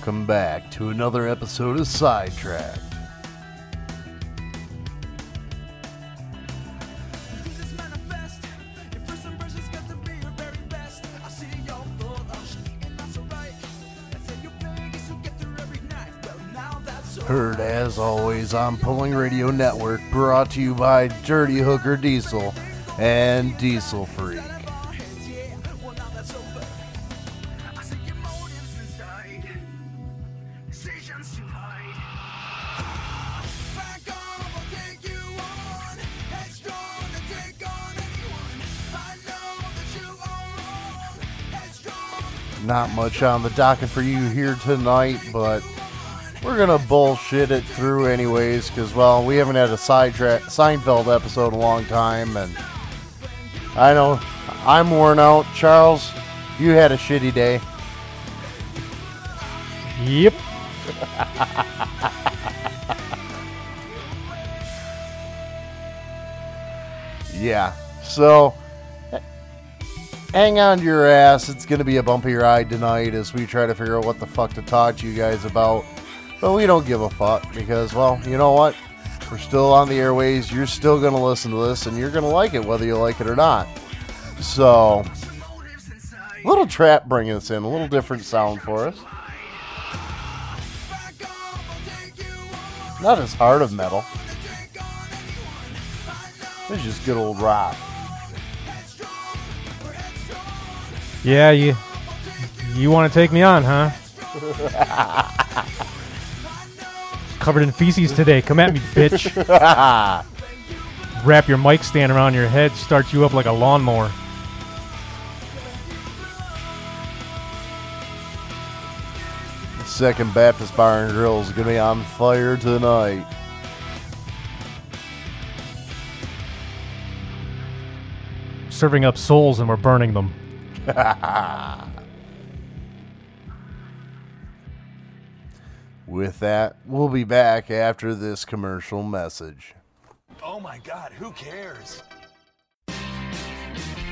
Welcome back to another episode of Sidetrack. Heard as always on Pulling Radio Network, brought to you by Dirty Hooker Diesel and Diesel Not much on the docket for you here tonight, but we're gonna bullshit it through anyways, because well, we haven't had a sidetrack Seinfeld episode in a long time, and I know I'm worn out. Charles, you had a shitty day. Yep. Yeah. So hang on to your ass. It's gonna be a bumpy ride tonight as we try to figure out what the fuck to talk to you guys about. But we don't give a fuck because, well, you know what? We're still on the airways. You're still gonna listen to this, and you're gonna like it whether you like it or not. So, little trap bringing us in, a little different sound for us. Not as hard of metal. It's just good old rock. Yeah, you you want to take me on, huh? Covered in feces today. Come at me, bitch. Wrap your mic stand around your head, start you up like a lawnmower. Second Baptist Bar and Grill is going to be on fire tonight. Serving up souls and we're burning them. With that, we'll be back after this commercial message. Oh my god, who cares?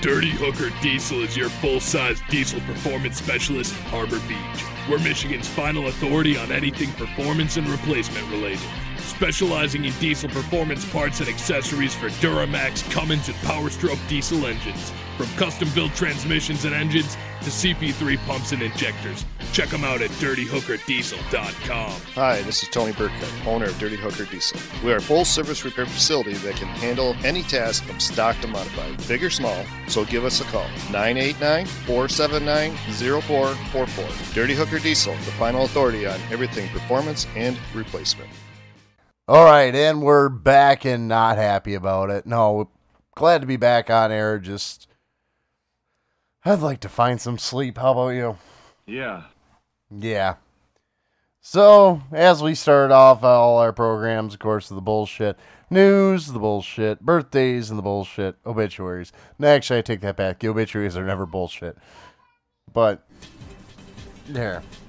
Dirty Hooker Diesel is your full size diesel performance specialist in Harbor Beach. We're Michigan's final authority on anything performance and replacement related. Specializing in diesel performance parts and accessories for Duramax, Cummins, and Powerstroke diesel engines. From custom built transmissions and engines to CP3 pumps and injectors. Check them out at dirtyhookerdiesel.com. Hi, this is Tony Burkett, owner of Dirty Hooker Diesel. We are a full service repair facility that can handle any task from stock to modified, big or small, so give us a call. 989 479 0444. Dirty Hooker Diesel, the final authority on everything performance and replacement. All right, and we're back and not happy about it. No, glad to be back on air. Just, I'd like to find some sleep. How about you? Yeah. Yeah. So, as we start off all our programs, of course, the bullshit news, the bullshit birthdays, and the bullshit obituaries. No, actually, I take that back. The obituaries are never bullshit. But, there. Now,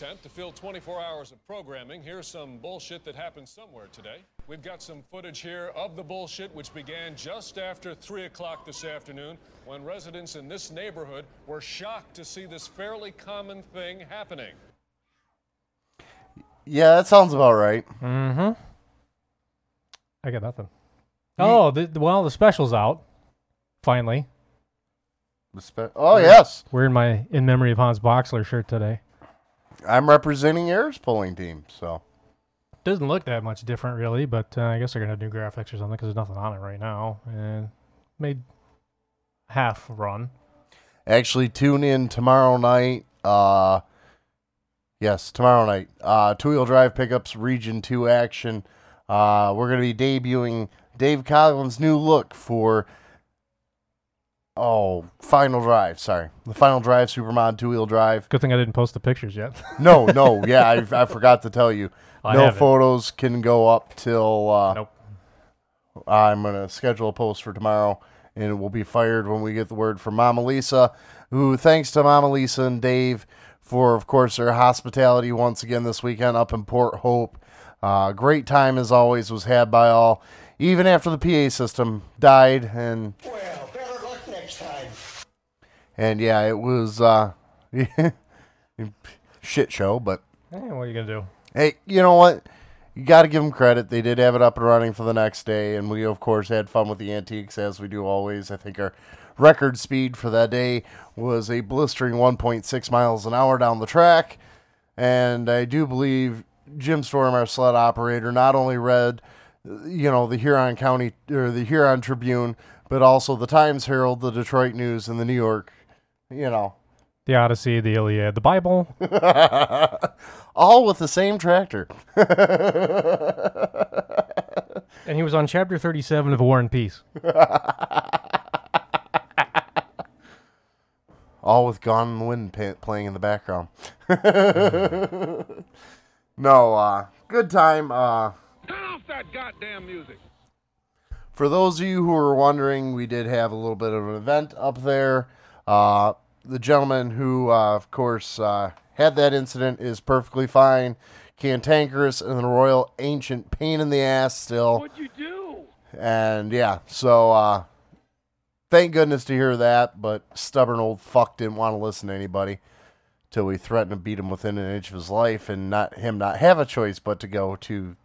attempt to fill 24 hours of programming, here's some bullshit that happened somewhere today. We've got some footage here of the bullshit, which began just after 3 o'clock this afternoon when residents in this neighborhood were shocked to see this fairly common thing happening. Yeah, that sounds about right. Mm-hmm. I got nothing. Oh, the, well, the special's out. Finally. The spe- oh, yes. Wearing my In Memory of Hans Boxler shirt today. I'm representing Air's polling team, so. Doesn't look that much different, really, but uh, I guess they're going to do graphics or something because there's nothing on it right now. And made half run. Actually, tune in tomorrow night. Uh, yes, tomorrow night. Uh, Two wheel drive pickups, Region 2 action. Uh, we're going to be debuting Dave Coughlin's new look for. Oh, Final Drive. Sorry. The Final Drive Supermod two wheel drive. Good thing I didn't post the pictures yet. No, no. Yeah, I, I forgot to tell you. I no haven't. photos can go up till. Uh, nope. I'm going to schedule a post for tomorrow, and it will be fired when we get the word from Mama Lisa, who, thanks to Mama Lisa and Dave for, of course, their hospitality once again this weekend up in Port Hope. Uh, great time, as always, was had by all, even after the PA system died. And Well, better luck next time. And yeah, it was uh, shit show, but hey, what are you gonna do? hey, you know what? You got to give them credit. They did have it up and running for the next day, and we, of course, had fun with the antiques as we do always. I think our record speed for that day was a blistering 1.6 miles an hour down the track. And I do believe Jim Storm, our sled operator, not only read, you know, the Huron County or the Huron Tribune, but also the Times Herald, the Detroit News, and the New York, you know, The Odyssey, the Iliad, the Bible. all with the same tractor. and he was on chapter 37 of War and Peace. all with Gone in the Wind pa- playing in the background. no, uh, good time. Uh, Turn off that goddamn music. for those of you who are wondering, we did have a little bit of an event up there. Uh, the gentleman who, uh, of course, uh, had that incident is perfectly fine. Cantankerous and the Royal Ancient pain in the ass still. What'd you do? And yeah, so uh thank goodness to hear that, but stubborn old fuck didn't want to listen to anybody till we threatened to beat him within an inch of his life and not him not have a choice but to go to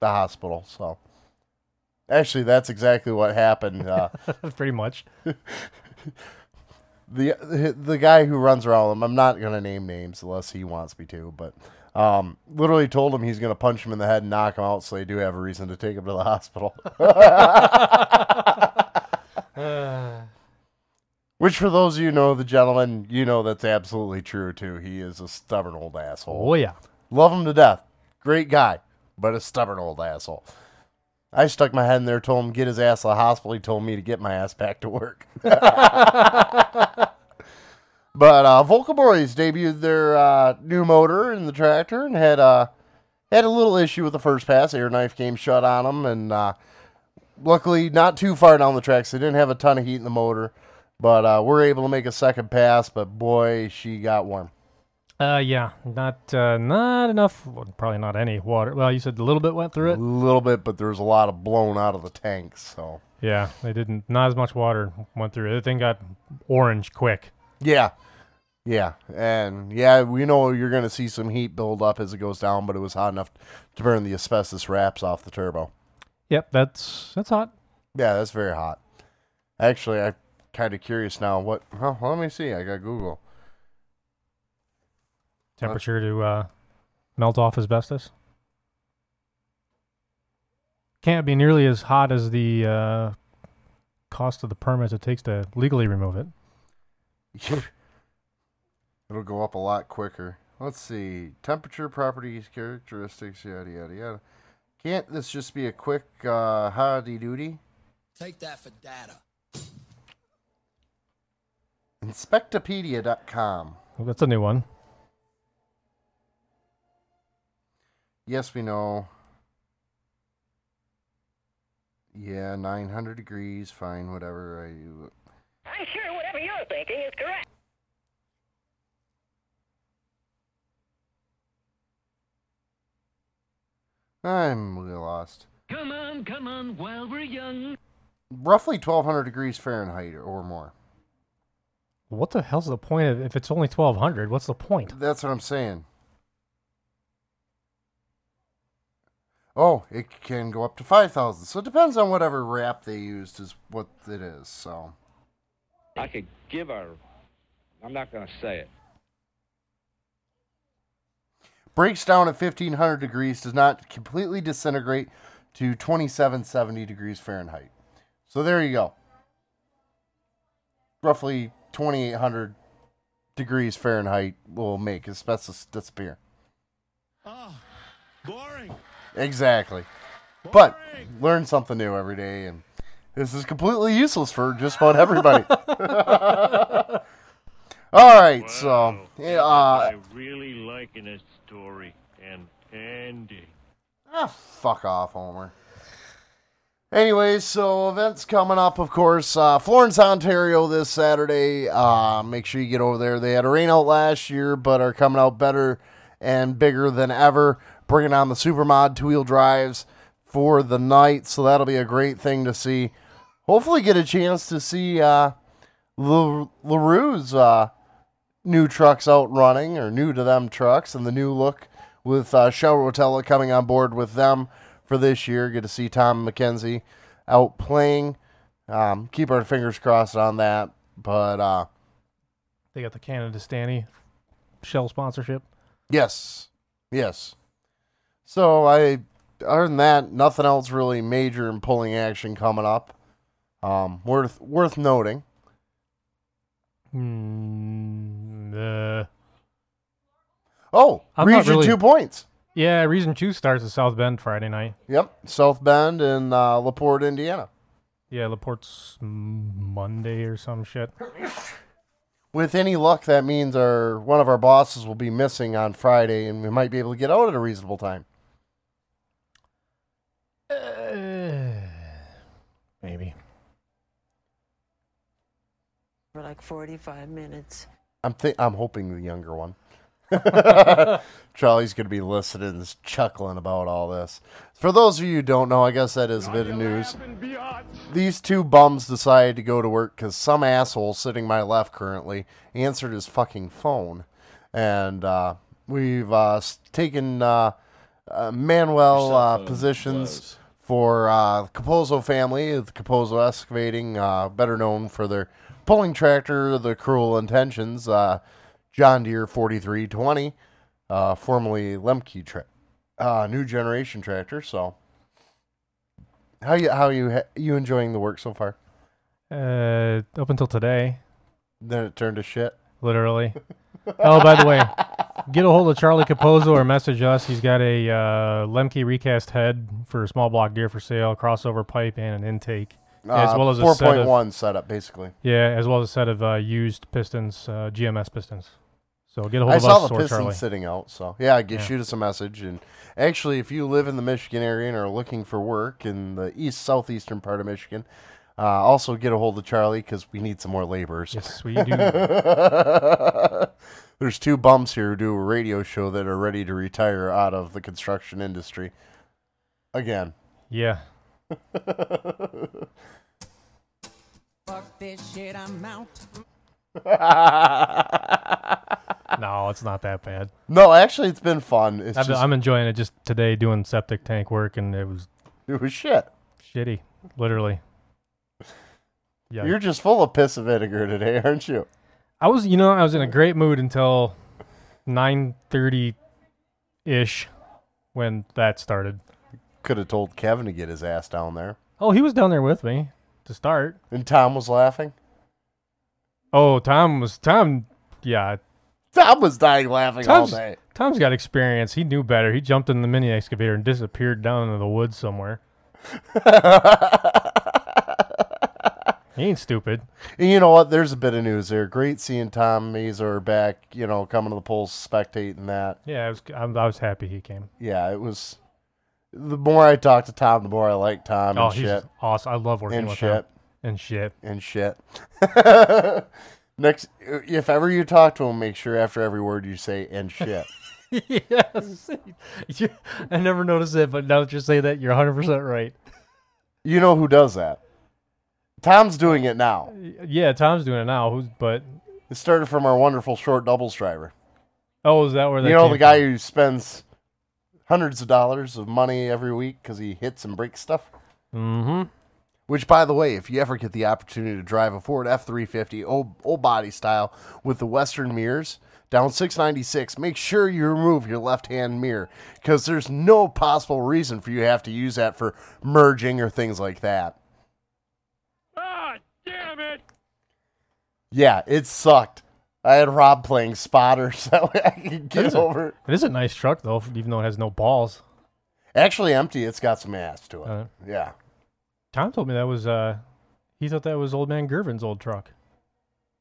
the hospital. So actually that's exactly what happened. Uh Pretty much. the the guy who runs around him, I'm not gonna name names unless he wants me to, but um, literally told him he's gonna punch him in the head and knock him out, so they do have a reason to take him to the hospital. Which, for those of you who know the gentleman, you know that's absolutely true too. He is a stubborn old asshole. Oh, yeah. Love him to death. Great guy, but a stubborn old asshole. I stuck my head in there, told him get his ass to the hospital. He told me to get my ass back to work. but uh, Volca Boys debuted their uh, new motor in the tractor and had uh, had a little issue with the first pass. Air knife came shut on them, and uh, luckily not too far down the tracks. They didn't have a ton of heat in the motor, but uh, we're able to make a second pass. But boy, she got warm. Uh, yeah, not uh, not enough. Well, probably not any water. Well, you said a little bit went through it. A little bit, but there was a lot of blown out of the tanks. So Yeah, they didn't. Not as much water went through it. The thing got orange quick. yeah, yeah, and yeah, we know you're going to see some heat build up as it goes down, but it was hot enough to burn the asbestos wraps off the turbo. Yep, that's that's hot. Yeah, that's very hot. Actually, I'm kind of curious now. What? Well, let me see. I got Google. Temperature to uh, melt off asbestos. Can't be nearly as hot as the uh, cost of the permits it takes to legally remove it. It'll go up a lot quicker. Let's see. Temperature, properties, characteristics, yada yada yada. Can't this just be a quick uh, howdy doody? Take that for data. Inspectapedia.com. Well, that's a new one. Yes, we know. Yeah, 900 degrees, fine, whatever. I, I'm sure whatever you're thinking is correct. I'm really lost. Come on, come on, while we're young. Roughly 1200 degrees Fahrenheit or more. What the hell's the point of if it's only twelve hundred? What's the point? That's what I'm saying. Oh, it can go up to 5,000. So it depends on whatever wrap they used, is what it is. So, I could give a. I'm not going to say it. breaks down at 1500 degrees, does not completely disintegrate to 2770 degrees Fahrenheit. So there you go. Roughly 2800 degrees Fahrenheit will make asbestos disappear. Oh, boring. Exactly. But learn something new every day, and this is completely useless for just about everybody. All right, so yeah, uh, I really liking this story and Andy. ah, fuck off, Homer. Anyways, so events coming up, of course. Uh, Florence, Ontario this Saturday. Uh, make sure you get over there. They had a rain out last year, but are coming out better and bigger than ever. Bringing on the Supermod two wheel drives for the night, so that'll be a great thing to see. Hopefully, get a chance to see uh, La- LaRue's uh, new trucks out running, or new to them trucks, and the new look with uh, Shell Rotella coming on board with them for this year. Get to see Tom McKenzie out playing. Um, keep our fingers crossed on that. But uh, They got the Canada Stanny shell sponsorship. yes, yes. So I, other than that, nothing else really major and pulling action coming up. Um, worth worth noting. Hmm. Uh, Oh, I'm region really- two points. yeah, Region Two starts at South Bend Friday night. Yep, South Bend in uh, Laporte, Indiana. Yeah, Laporte's mm, Monday or some shit. With any luck, that means our one of our bosses will be missing on Friday, and we might be able to get out at a reasonable time. Maybe. For like 45 minutes. I'm th- I'm hoping the younger one. Charlie's going to be listening and chuckling about all this. For those of you who don't know, I guess that is a bit of news. These two bums decided to go to work because some asshole sitting my left currently answered his fucking phone. And uh, we've uh, taken uh, uh, Manuel uh, positions for uh, Capozzo family, the Capozzo Excavating, uh, better known for their pulling tractor, the Cruel Intentions, uh, John Deere 4320, uh, formerly Lemke tra- uh, new generation tractor. So, how you how you ha- you enjoying the work so far? Uh, up until today, Then it turned to shit. literally. oh, by the way, get a hold of Charlie Capozzo or message us. He's got a uh, Lemke recast head for a small block Deere for sale, crossover pipe, and an intake, as Uh, well as a four point one setup, basically. yeah, as well as a set of uh, used pistons, uh, GMS pistons. So get a hold I of saw us the or pistons Charlie. sitting out, so yeah, get Yeah. shoot us a message. And actually, if you live in the Michigan area and are looking for work in the east southeastern part of Michigan, uh, also get a hold of Charlie because we need some more laborers. Yes, we do. There's two bums here who do a radio show that are ready to retire out of the construction industry. Again. Yeah. Fuck this shit, I'm out. no, it's not that bad. No, actually, it's been fun. It's I've, just, I'm enjoying it. Just today doing septic tank work, and it was it was shit. shitty, literally. Yeah, You're just full of piss and vinegar today, aren't you? I was, you know, I was in a great mood until 9:30 ish when that started. Could have told Kevin to get his ass down there. Oh, he was down there with me to start. And Tom was laughing. Oh, Tom was Tom. Yeah, Tom was dying laughing Tom's, all day. Tom's got experience. He knew better. He jumped in the mini excavator and disappeared down into the woods somewhere. he ain't stupid. And you know what? There's a bit of news there. Great seeing Tom Mazur back, you know, coming to the polls, spectating that. Yeah, I was. I'm, I was happy he came. Yeah, it was. The more I talk to Tom, the more I like Tom Oh, and he's shit. awesome. I love working and with shit. him. And shit. And shit. Next, if ever you talk to him, make sure after every word you say "and shit." yes. I never noticed it, but now that you say that, you're 100% right. You know who does that? Tom's doing it now. Yeah, Tom's doing it now. Who's but It started from our wonderful short doubles driver. oh, is that where that You know the guy who spends hundreds of dollars of money every week because he hits and breaks stuff. Mm-hmm. Which, by the way, if you ever get the opportunity to drive a Ford F three fifty old old body style with the Western mirrors down six ninety six, make sure you remove your left hand mirror because there's no possible reason for you to have to use that for merging or things like that. Ah, damn it! Yeah, it sucked. I had Rob playing spotters that way I could get is, a, over. it is a nice truck though, even though it has no balls. Actually, empty. It's got some ass to it. Uh, yeah. Tom told me that was uh, he thought that was old man Gervin's old truck.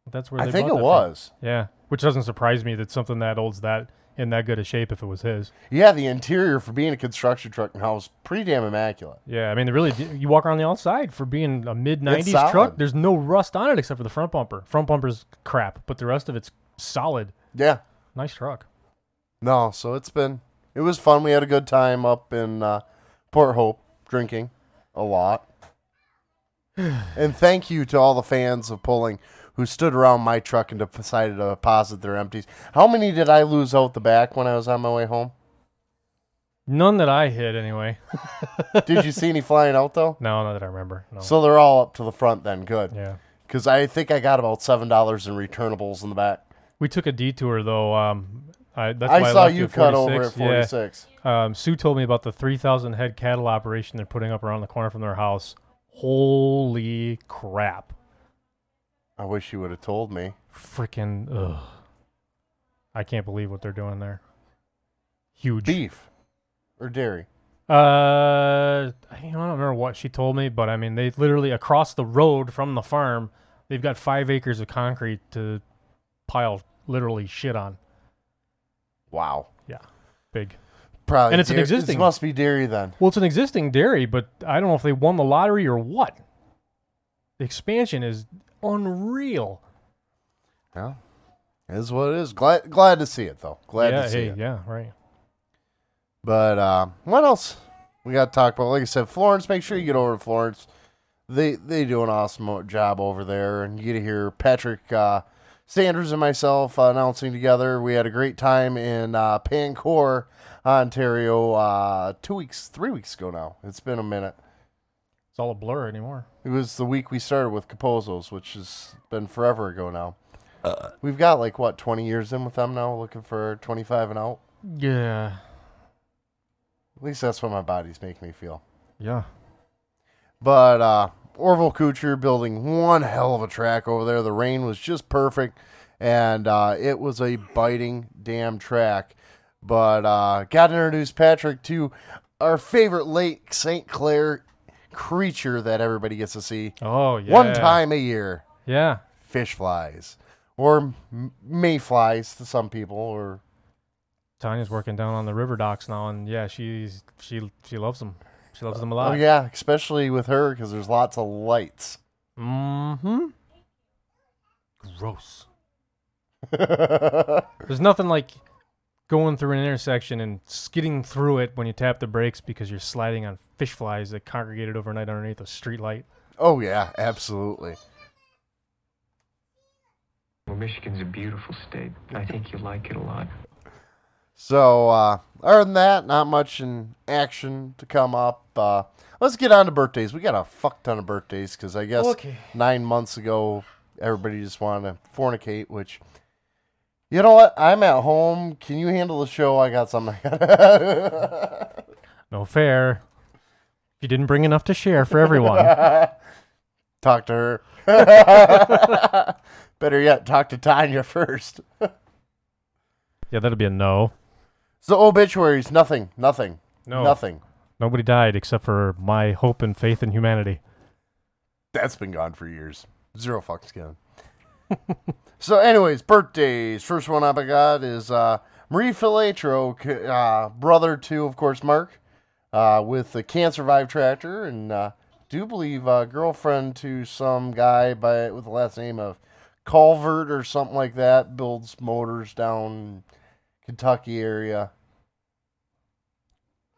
That's where I they think it that from. was. Yeah, which doesn't surprise me that something that old's that in that good a shape if it was his. Yeah, the interior for being a construction truck now is pretty damn immaculate. Yeah, I mean, really, you walk around the outside for being a mid '90s truck. There's no rust on it except for the front bumper. Front bumper's crap, but the rest of it's solid. Yeah. Nice truck. No, so it's been it was fun. We had a good time up in uh, Port Hope drinking a lot. and thank you to all the fans of pulling who stood around my truck and decided to deposit their empties. How many did I lose out the back when I was on my way home? None that I hit, anyway. Did you see any flying out though? No, not that I remember. No. So they're all up to the front then. Good. Yeah. Because I think I got about seven dollars in returnables in the back. We took a detour though. Um, I, that's I why saw left you cut over 46. at 46. Yeah. Um, Sue told me about the 3,000 head cattle operation they're putting up around the corner from their house. Holy crap! I wish you would have told me. Freaking ugh! I can't believe what they're doing there. Huge beef or dairy. Uh, I don't remember what she told me, but I mean, they literally across the road from the farm, they've got five acres of concrete to pile literally shit on. Wow. Yeah, big. Probably. and it's an existing. It must be dairy then. Well, it's an existing dairy, but I don't know if they won the lottery or what. The expansion is unreal. Yeah. Is what it is. Glad glad to see it though. Glad yeah, to see hey, it. yeah, right. But uh, what else we got to talk about? Like I said, Florence. Make sure you get over to Florence. They they do an awesome job over there, and you get to hear Patrick uh, Sanders and myself uh, announcing together. We had a great time in uh, Pain Court, Ontario, uh, two weeks, three weeks ago now. It's been a minute. It's all a blur anymore. It was the week we started with Capozos, which has been forever ago now. We've got like what twenty years in with them now, looking for twenty five and out. Yeah, At least that's what my body's making me feel. yeah. But uh, Orville Kucher building one hell of a track over there. The rain was just perfect, and uh, it was a biting damn track. But uh, got to introduce Patrick to our favorite Lake St. Clair creature that everybody gets to see. Oh yeah. One time a year. Yeah. Fish flies. Or mayflies to some people, or Tanya's working down on the river docks now, and yeah, she's she she loves them. She loves them a lot. oh yeah, especially with her because there's lots of lights. Mm-hmm. Gross. There's nothing like going through an intersection and skidding through it when you tap the brakes because you're sliding on fish flies that congregated overnight underneath a street light. Oh yeah, absolutely. Well, Michigan's a beautiful state. I think you'll like it a lot. So, uh, other than that, not much in action to come up. Uh, let's get on to birthdays. We got a fuck ton of birthdays because I guess Okay. nine months ago, everybody just wanted to fornicate, which, you know what? I'm at home. Can you handle the show? I got something. No fair. You didn't bring enough to share for everyone. talk to her. Better yet, talk to Tanya first. yeah, that'll be a no. So, obituaries, nothing, nothing, No. nothing. Nobody died except for my hope and faith in humanity. That's been gone for years. Zero fucks given. so, anyways, birthdays. First one up I got is uh, Marie Filatro, uh, brother to, of course, Mark, uh, with the Can't Survive tractor, and uh, do believe uh, girlfriend to some guy by with the last name of Culvert or something like that. Builds motors down Kentucky area.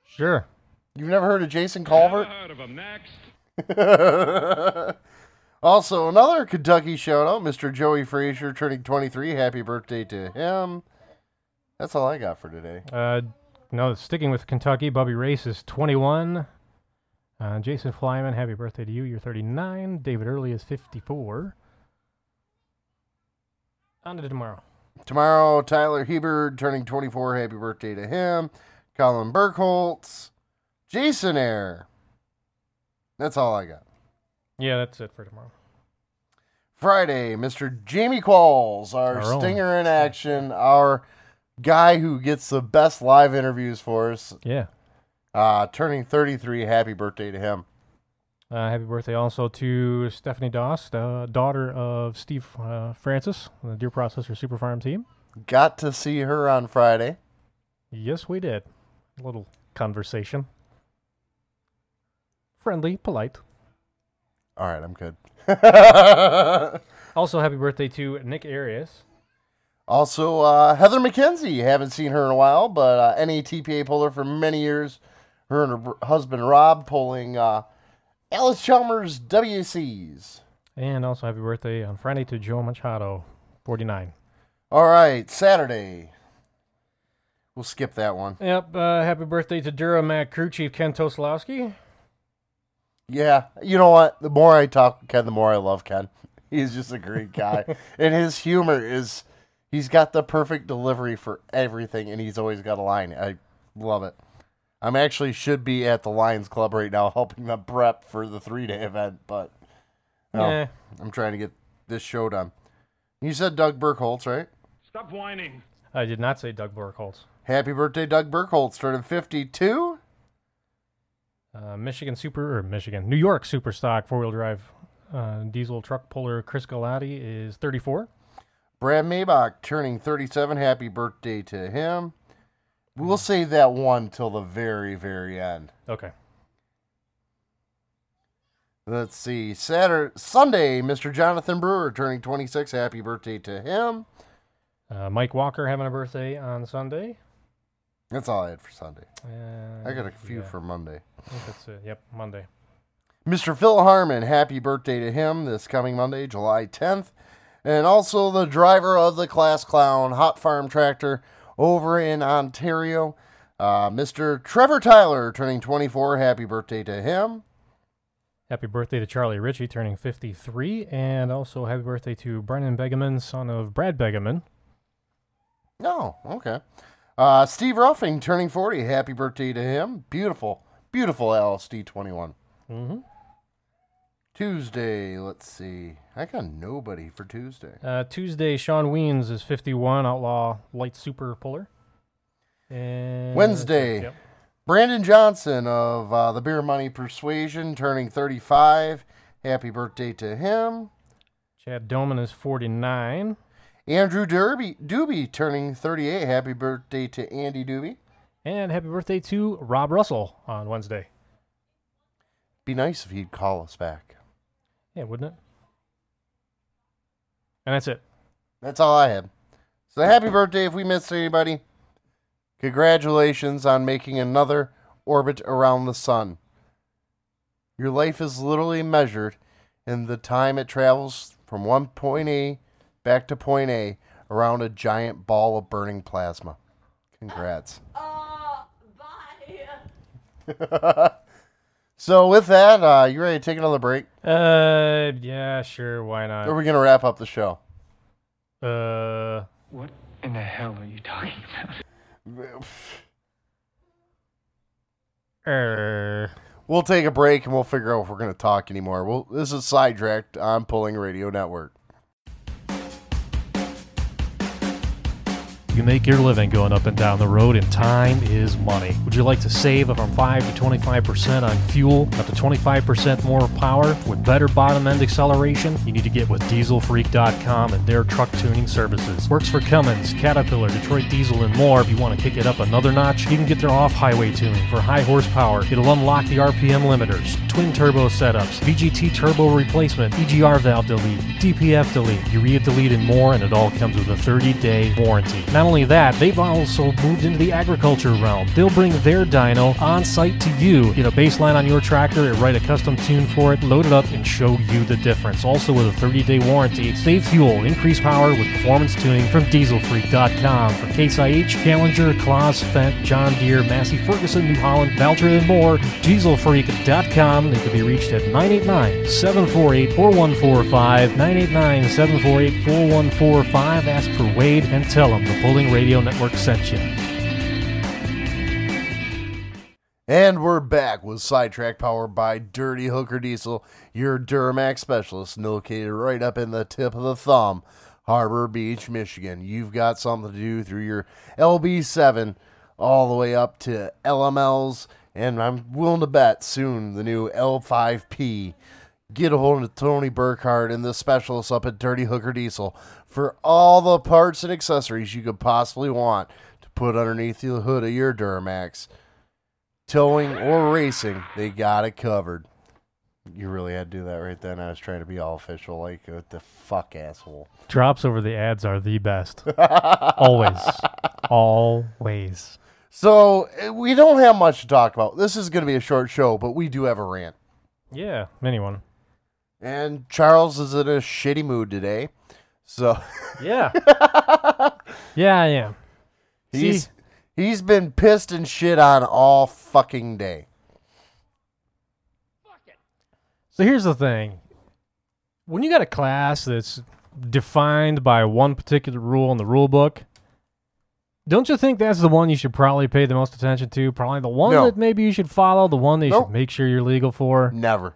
Sure. You've never heard of Jason Culvert? heard of him. Next. also, another Kentucky shout out, Mr. Joey Frazier turning 23. Happy birthday to him. That's all I got for today. Uh, no, sticking with Kentucky, Bubby Race is 21. Uh, Jason Flyman, happy birthday to you. You're 39. David Early is 54. On to tomorrow. Tomorrow, Tyler Hebert turning 24. Happy birthday to him. Colin Burkholtz. Jason Air. That's all I got. Yeah, that's it for tomorrow. Friday, Mr. Jamie Qualls, our, Our own. stinger in action, our guy who gets the best live interviews for us. Yeah. Uh, turning 33. Happy birthday to him. Uh, happy birthday also to Stephanie Doss, the daughter of Steve uh, Francis, the Deer Processor Super Farm team. Got to see her on Friday. Yes, we did. A little conversation. Friendly, polite. All right, I'm good. Also, happy birthday to Nick Arias. Also, uh, Heather McKenzie. Haven't seen her in a while, but uh, NATPA puller for many years. Her and her husband Rob pulling uh, Allis Chalmers WCs. And also happy birthday on Friday to Joe Machado, 49. All right, Saturday. We'll skip that one. Yep. Uh, happy birthday to Duramax crew chief Ken Toslowski. Yeah, you know what? The more I talk with Ken, the more I love Ken. He's just a great guy, and his humor is. He's got the perfect delivery for everything, and he's always got a line. I love it. I'm actually should be at the Lions Club right now, helping them prep for the three day event, but no, Yeah. I'm trying to get this show done. You said Doug Burkholz, right? Stop whining. I did not say Doug Burkholz. Happy birthday, Doug Burkholz, turning 52. Uh, Michigan Super or Michigan New York Super Stock four wheel drive uh, diesel truck puller Chris Galati is 34. Brad Maybach turning 37. Happy birthday to him. We'll save that one till the very, very end. Okay. Let's see. Saturday, Sunday, Mr. Jonathan Brewer turning 26. Happy birthday to him. Uh, Mike Walker having a birthday on Sunday. That's all I had for Sunday. Uh, I got a few yeah. for Monday. That's it. Yep, Monday. Mr. Phil Harmon, happy birthday to him this coming Monday, July 10th. And also the driver of the Class Clown Hot Farm Tractor over in Ontario, uh, Mr. Trevor Tyler, turning 24. Happy birthday to him. Happy birthday to Charlie Ritchie, turning 53. And also happy birthday to Brennan Begeman, son of Brad Begeman. Oh, okay. Uh, Steve Ruffing, turning 40. Happy birthday to him. Beautiful, beautiful LSD 21. Mm-hmm. Tuesday, let's see. I got nobody for Tuesday. Uh, Tuesday, Sean Weens is 51, Outlaw Light Super Puller. And Wednesday, Yep. Brandon Johnson of uh, the Beer Money Persuasion turning 35. Happy birthday to him. Chad Doman is 49. Andrew Derby, Doobie turning 38. Happy birthday to Andy Doobie. And happy birthday to Rob Russell on Wednesday. Be nice if he'd call us back. Yeah, wouldn't it? And that's it. That's all I had. So happy birthday if we missed anybody. Congratulations on making another orbit around the sun. Your life is literally measured in the time it travels from one point A back to point A around a giant ball of burning plasma. Congrats. so with that, uh, you ready to take another break? Uh, yeah, sure. Why Or not? are we gonna wrap up the show? Uh, What in the hell are you talking about? er, We'll take a break and we'll figure out if we're going to talk anymore. Well, this is Sidetracked on Pulling Radio Network. You make your living going up and down the road, and time is money. Would you like to save up from 5 to 25% on fuel, up to 25% more power with better bottom end acceleration? You need to get with dieselfreak.com and their truck tuning services. Works for Cummins, Caterpillar, Detroit Diesel, and more. If you want to kick it up another notch, you can get their off highway tuning for high horsepower. It'll unlock the RPM limiters, twin turbo setups, VGT turbo replacement, EGR valve delete, DPF delete, urea delete, and more, and it all comes with a 30 day warranty. Not only that, they've also moved into the agriculture realm. They'll bring their dyno on site to you, get a baseline on your tractor, and write a custom tune for it, load it up, and show you the difference. Also with a 30 day warranty, save fuel, increase power with performance tuning from dieselfreak.com. For Case IH, Challenger, Claas, Fendt, John Deere, Massey, Ferguson, New Holland, Valtra, and more, dieselfreak.com. They can be reached at 989 748 4145. 989 748 4145. Ask for Wade and tell them the Pulling Radio Network sent you. And we're back with Sidetrack powered by Dirty Hooker Diesel, your Duramax specialist, located right up in the tip of the thumb, Harbor Beach, Michigan. You've got something to do through your LB7 all the way up to LMLs, and I'm willing to bet soon the new L5P. Get a hold of Tony Burkhardt and the specialists up at Dirty Hooker Diesel for all the parts and accessories you could possibly want to put underneath the hood of your Duramax towing or racing, they got it covered. You really had to do that right then. I was trying to be all official, like what the fuck, asshole. Drops over the ads are the best. Always. Always. So eh, we don't have much to talk about. This is going to be a short show, but we do have a rant. Yeah, anyone. And Charles is in a shitty mood today. So Yeah. yeah, I am. he's See? he's been pissed and shit on all fucking day. Fuck it. So here's the thing. When you got a class that's defined by one particular rule in the rule book, don't you think that's the one you should probably pay the most attention to? Probably the one No. that maybe you should follow, the one that you Nope. should make sure you're legal for. Never.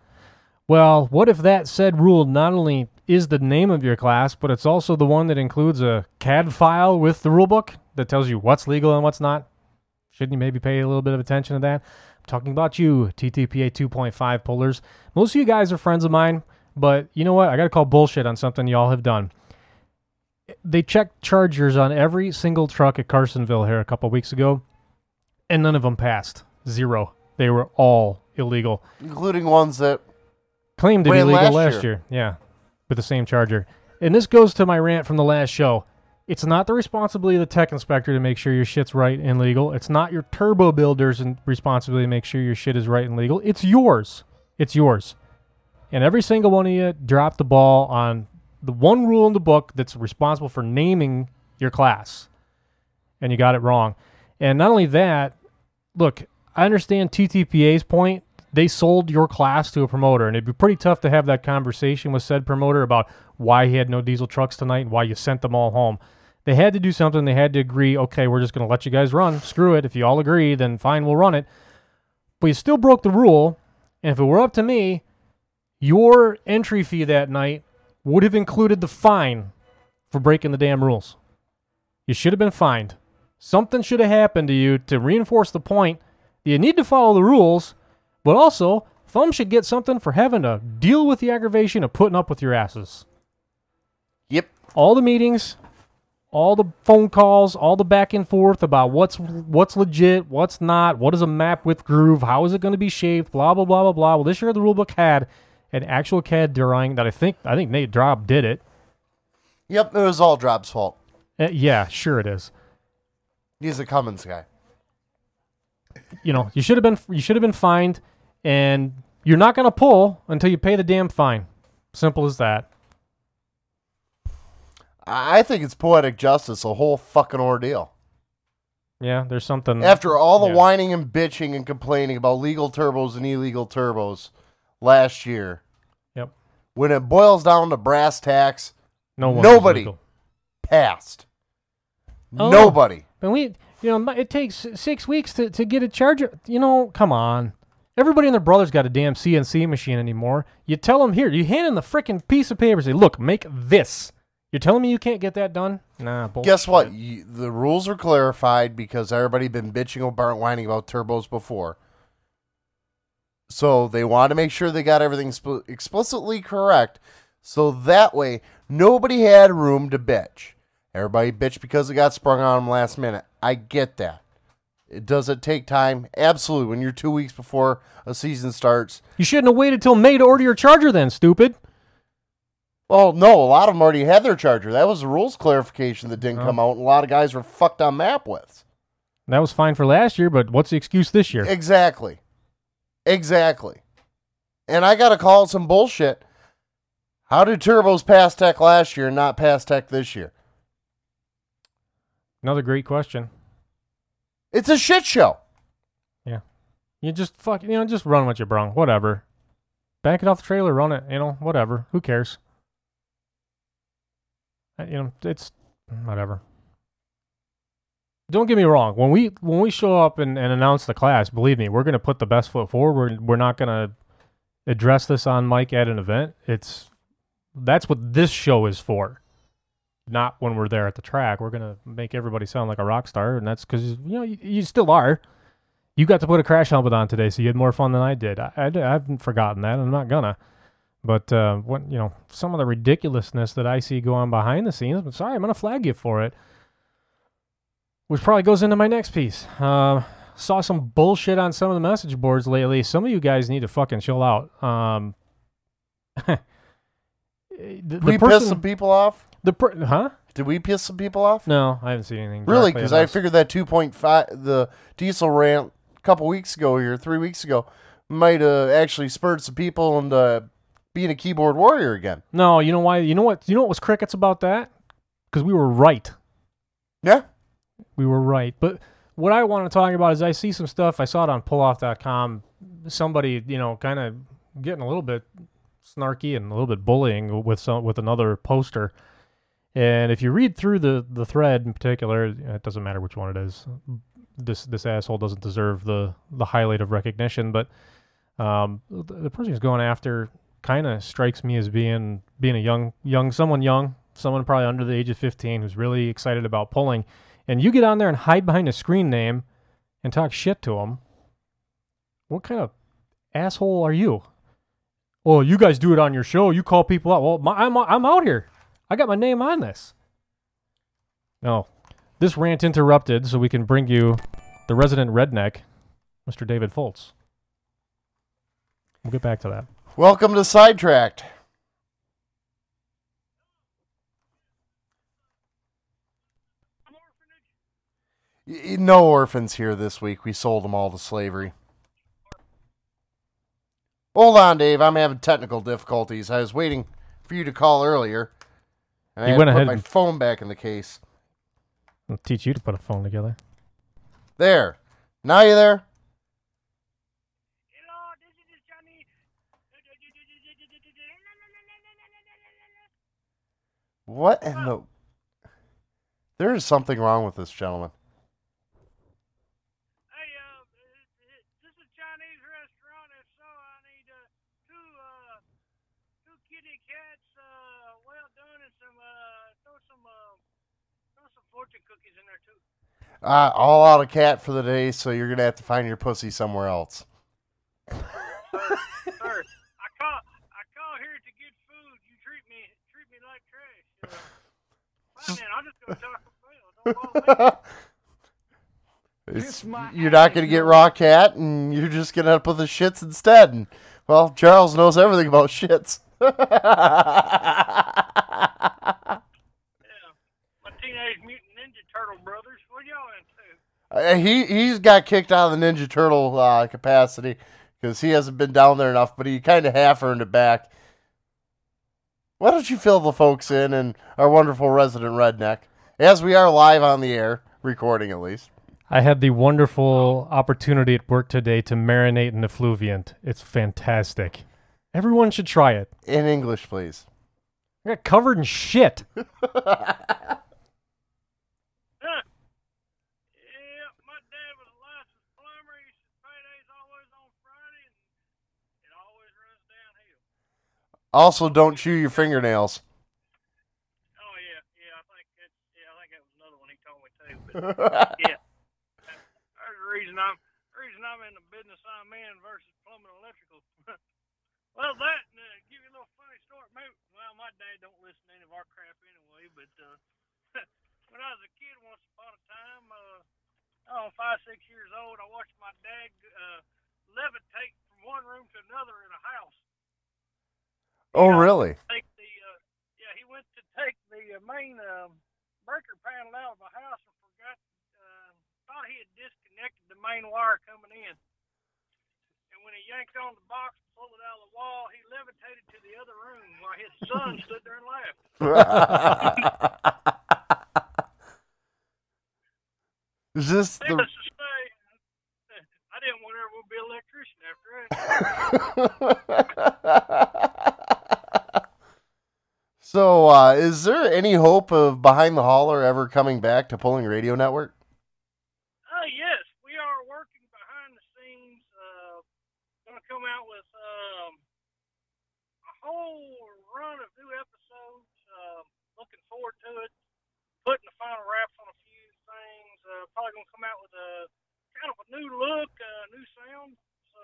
Well, what if that said rule not only is the name of your class, but it's also the one that includes a CAD file with the rule book that tells you what's legal and what's not? Shouldn't you maybe pay a little bit of attention to that? I'm talking about you, TTPA 2.5 pullers. Most of you guys are friends of mine, but you know what? I got to call bullshit on something y'all have done. They checked chargers on every single truck at Carsonville here a couple weeks ago, and none of them passed. Zero. They were all illegal Including ones that claimed to be legal last last, year. Yeah, with the same charger. And this goes to my rant from the last show. It's not the responsibility of the tech inspector to make sure your shit's right and legal. It's not your turbo builder's responsibility to make sure your shit is right and legal. It's yours. It's yours. And every single one of you dropped the ball on the one rule in the book that's responsible for naming your class. And you got it wrong. And not only that, look, I understand TTPA's point. They sold your class to a promoter, and it'd be pretty tough to have that conversation with said promoter about why he had no diesel trucks tonight and why you sent them all home. They had to do something. They had to agree, okay, we're just going to let you guys run. Screw it. If you all agree, then fine, we'll run it. But you still broke the rule. And if it were up to me, your entry fee that night would have included the fine for breaking the damn rules. You should have been fined. Something should have happened to you to reinforce the point that you need to follow the rules, but also Thumb should get something for having to deal with the aggravation of putting up with your asses. Yep. All the meetings, all the phone calls, all the back and forth about what's what's legit, what's not, what is a map with groove, how is it going to be shaped, blah blah blah blah blah. Well, this year the rulebook had an actual CAD drawing that I think I think Nate Drob did it. Yep, it was all Drob's fault. Uh, yeah, sure it is. He's a Cummins guy. You know, you should have been you should have been fined, and you're not going to pull until you pay the damn fine. Simple as that. I think it's poetic justice, a whole fucking ordeal. Yeah, there's something After all the yeah. whining and bitching and complaining about legal turbos and illegal turbos last year, Yep. when it boils down to brass tacks, No one nobody passed. Oh, Nobody. But we, you know, it takes six weeks to, to get a charger. You know, come on. Everybody and their brother's got a damn CNC machine anymore. You tell them here, you hand them the freaking piece of paper, and say, look, make this. You're telling me you can't get that done? Nah, bullshit. Guess what? You, the rules were clarified because everybody been bitching about whining about turbos before. So they wanted to make sure they got everything sp- explicitly correct. So that way, nobody had room to bitch. Everybody bitched because it got sprung on them last minute. I get that. It does it take time? Absolutely. When you're two weeks before a season starts. You shouldn't have waited till May to order your charger then, stupid. Well, no, a lot of them already had their charger. That was the rules clarification that didn't Oh. come out. And a lot of guys were fucked on map with. That was fine for last year, but what's the excuse this year? Exactly. Exactly. And I got to call some bullshit. How did turbos pass tech last year and not pass tech this year? Another great question. It's a shit show. Yeah. You just fuck, you know, just run what you brung. Whatever. Back it off the trailer, run it, you know, whatever. Who cares? Uh, You know, it's whatever. Don't get me wrong. When we when we show up and, and announce the class, believe me, we're gonna put the best foot forward. We're, we're not gonna address this on mic at an event. It's that's what this show is for. Not when we're there at the track. We're gonna make everybody sound like a rock star, and that's because you know you, you still are. You got to put a crash helmet on today, so you had more fun than I did. I, I, I haven't forgotten that. I'm not gonna. But uh, what you know, some of the ridiculousness that I see going behind the scenes. I'm sorry, I'm gonna flag you for it. Which probably goes into my next piece. Uh, saw some bullshit on some of the message boards lately. Some of you guys need to fucking chill out. Um, the, the we person- pissed some people off? The per- huh? Did we piss some people off? No, I haven't seen anything. Really? Because I figured that 2.5, the diesel rant a couple weeks ago here, three weeks ago, might have actually spurred some people into being a keyboard warrior again. No, you know why? You know what? You know what was crickets about that? Because we were right. Yeah. We were right. But what I want to talk about is I see some stuff. I saw it on pulloff.com. Somebody, you know, kind of getting a little bit snarky and a little bit bullying with some with another poster. And if you read through the the thread in particular, it doesn't matter which one it is. This this asshole doesn't deserve the the highlight of recognition, but um, the, the person who's going after kind of strikes me as being being a young young someone young, someone probably under the age of 15 who's really excited about pulling. And you get on there and hide behind a screen name and talk shit to them. What kind of asshole are you? Well, you guys do it on your show. You call people out. Well, my, I'm I'm out here. I got my name on this. No, this rant interrupted, so we can bring you the resident redneck, Mr. David Foltz. We'll get back to that. Welcome to Sidetracked. No orphans here this week. We sold them all to slavery. Hold on, Dave. I'm having technical difficulties. I was waiting for you to call earlier. And I had went to put ahead my and- phone back in the case. I'll teach you to put a phone together. There. Now you there? What in the? There is something wrong with this gentleman. fortune cookies in there too. Uh, all out of cat for the day, so you're gonna have to find your pussy somewhere else. Sir, sir, I call I call here to get food. You treat me treat me like trash. Uh, fine, man, I'll just go Taco Bell. Don't bother me. It's, you're not gonna get raw cat, and you're just gonna put the shits instead. And well, Charles knows everything about shits. My teenage mutant ninja turtle brothers. What y'all into? Uh, he he's got kicked out of the Ninja Turtle uh, capacity because he hasn't been down there enough, but he kind of half earned it back. Why don't you fill the folks in and our wonderful resident redneck, as we are live on the air, recording at least. I had the wonderful opportunity at work today to marinate in effluviant. It's fantastic. Everyone should try it. In English, please. I got covered in shit. Yeah, my dad was a licensed plumber. He said payday's always on Friday, and it always runs downhill. Also, don't chew your fingernails. Oh yeah, yeah. I think that's yeah. I think that was another one he told me too. But yeah, there's the reason I'm the reason I'm in the business I'm in versus plumbing electrical. well, that and, uh, give you a little funny story. Maybe, well, my dad don't listen to any of our crap anyway. But uh, when I was a kid, once upon a time, uh, oh, five six years old, I watched my dad uh, levitate from one room to another in a house. Oh, really? take the uh, yeah he went to take the uh, main um, breaker panel out of the house and forgot uh, thought he had disconnected the main wire coming in and when he yanked on the box and pulled it out of the wall he levitated to the other room while his son stood there and laughed Is this the? needless to say I didn't want to ever be an electrician after that so, uh, is there any hope of Behind the Holler ever coming back to Pulling Radio Network? Uh, yes, we are working behind the scenes. Uh, going to come out with um, a whole run of new episodes. Uh, looking forward to it. Putting the final wraps on a few things. Uh, probably going to come out with a kind of a new look, uh, new sound. So,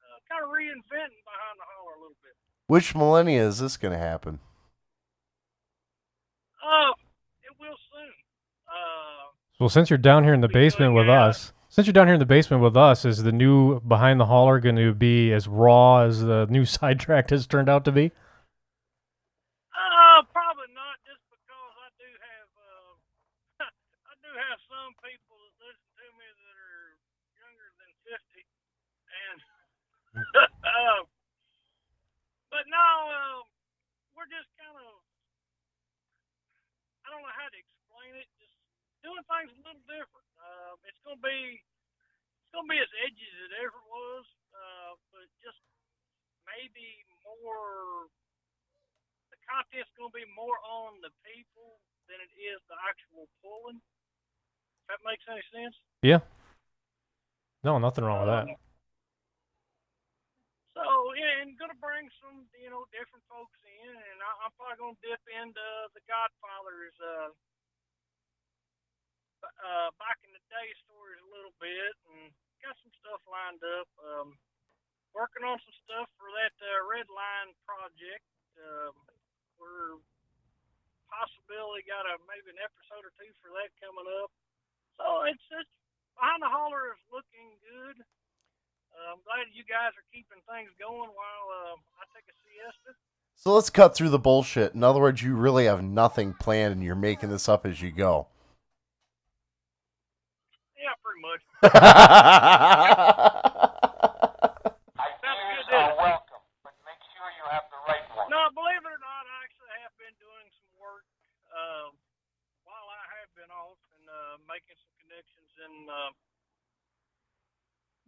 uh, kind of reinventing behind the holler a little bit. Which millennia is this going to happen? Uh, it will soon. Uh, Well, since you're down here in the basement with us, since you're down here in the basement with us, is the new behind the hauler going to be as raw as the new sidetrack has turned out to be? Uh, probably not, just because I do have uh, I do have some people that listen to me that are younger than fifty, and uh, no, um, we're just kind of. I don't know how to explain it. Just doing things a little different. Uh, it's gonna be. It's gonna be as edgy as it ever was, uh, but just maybe more. The content's gonna be more on the people than it is the actual pulling. If that makes any sense. Yeah. No, nothing wrong with that. So yeah, and gonna bring some you know different folks in, and I, I'm probably gonna dip into the Godfather's uh, uh, back in the day stories a little bit, and got some stuff lined up. Um, working on some stuff for that uh, Red Line project. Um, we're possibility got a maybe an episode or two for that coming up. So it's it's behind the holler is looking good. Uh, I'm glad you guys are keeping things going while uh, I take a siesta. So let's cut through the bullshit. In other words, you really have nothing planned and you're making this up as you go. Yeah, pretty much. welcome, but make sure you have the right one. No, believe it or not, I actually have been doing some work um, while I have been off and uh, making some connections in uh,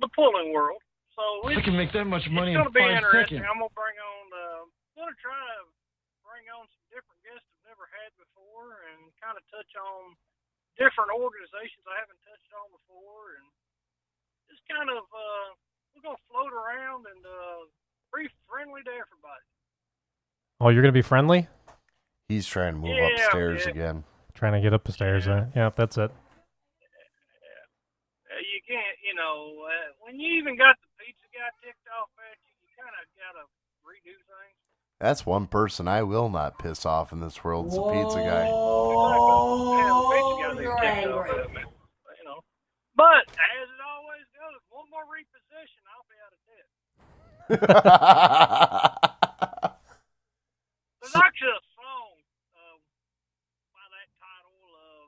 the pulling world. So I it's, can make that much money it's in going to be five interesting. seconds. I'm going to bring on. Uh, going to try to bring on some different guests I've never had before, and kind of touch on different organizations I haven't touched on before, and just kind of uh, we're going to float around and uh, be friendly to everybody. Oh, you're gonna be friendly? He's trying to move Yeah, upstairs yeah. again. Trying to get up the stairs. Uh, yeah, that's it. Uh, you can't, you know, uh, when you even got the pizza guy ticked off at you, you kind of got to redo things. That's one person I will not piss off in this world. It's a pizza guy. Yeah, the pizza guy that ticked off at me, you know. But as it always goes, one more repossession, I'll be out of debt. There's actually a song uh, by that title. Uh,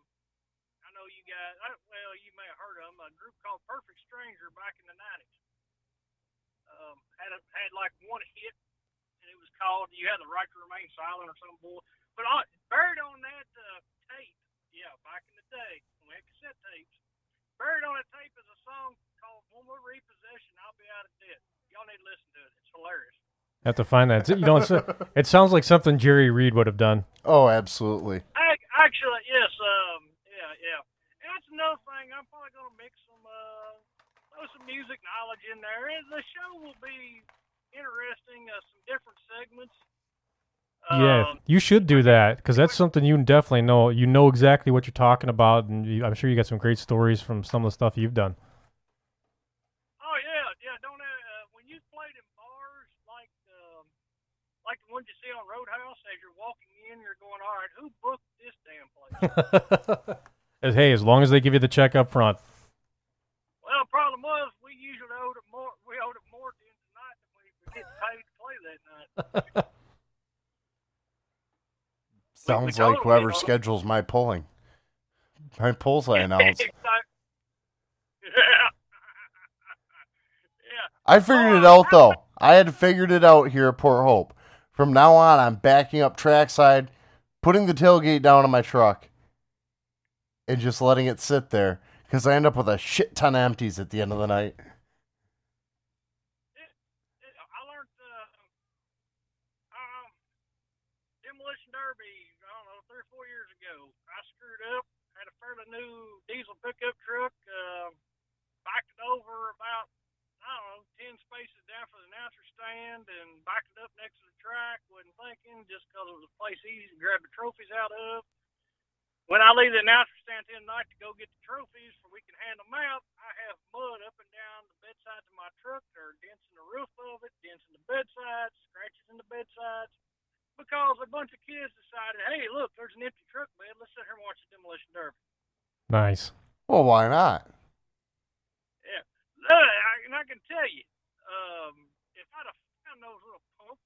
I know you guys. I, well, you may have heard of them. A group called Perfect Stranger back in the '90s. Um, had a, had like one hit, and it was called "You Had the Right to Remain Silent" or some bull. But on, buried on that uh, tape, yeah, back in the day when we had cassette tapes, buried on that tape is a song called "One More Repossession, I'll Be Out of Debt." Y'all need to listen to it. It's hilarious. Have to find that. You know, it's, it sounds like something Jerry Reed would have done. Oh, absolutely. Ac- Actually, yes. Um, yeah, yeah. And that's another thing. I'm probably going to mix some, uh, throw some music knowledge in there. And the show will be interesting. Uh, some different segments. yeah, Um, you should do that because that's something you definitely know. You know exactly what you're talking about, and you, I'm sure you got some great stories from some of the stuff you've done. Oh yeah, yeah. Don't uh, when you played in bars like um, like the ones you see on Roadhouse, as you're walking in, you're going, all right, who booked this damn place? Hey, as long as they give you the check up front. well, the problem was we usually owed it more. We owed it more to the night than we were getting paid to play that night. Sounds like whoever you know. schedules my pulling. My pulls I announce. yeah. I figured it out though. I had figured it out here at Port Hope. From now on, I'm backing up trackside, putting the tailgate down on my truck, and just letting it sit there because I end up with a shit ton of empties at the end of the night. I learned uh, um, demolition derby. I don't know, three or four years ago. I screwed up. Had a fairly new diesel pickup truck. Uh, backed it over about I don't know ten spaces down for the announcer stand, and backed it up next to the track. wasn't thinking just because it was a place easy to grab the trophies out of. When I leave the announcer stand at the end of the night to go get the trophies so we can hand them out, I have mud up and down the bedsides of my truck. There are dents in the roof of it, dents in the bedsides, scratches in the bedsides. Because a bunch of kids decided, hey, look, there's an empty truck bed. Let's sit here and watch the demolition derby. Nice. Well, why not? Yeah. And I can tell you, um, if I'd have found those little punks,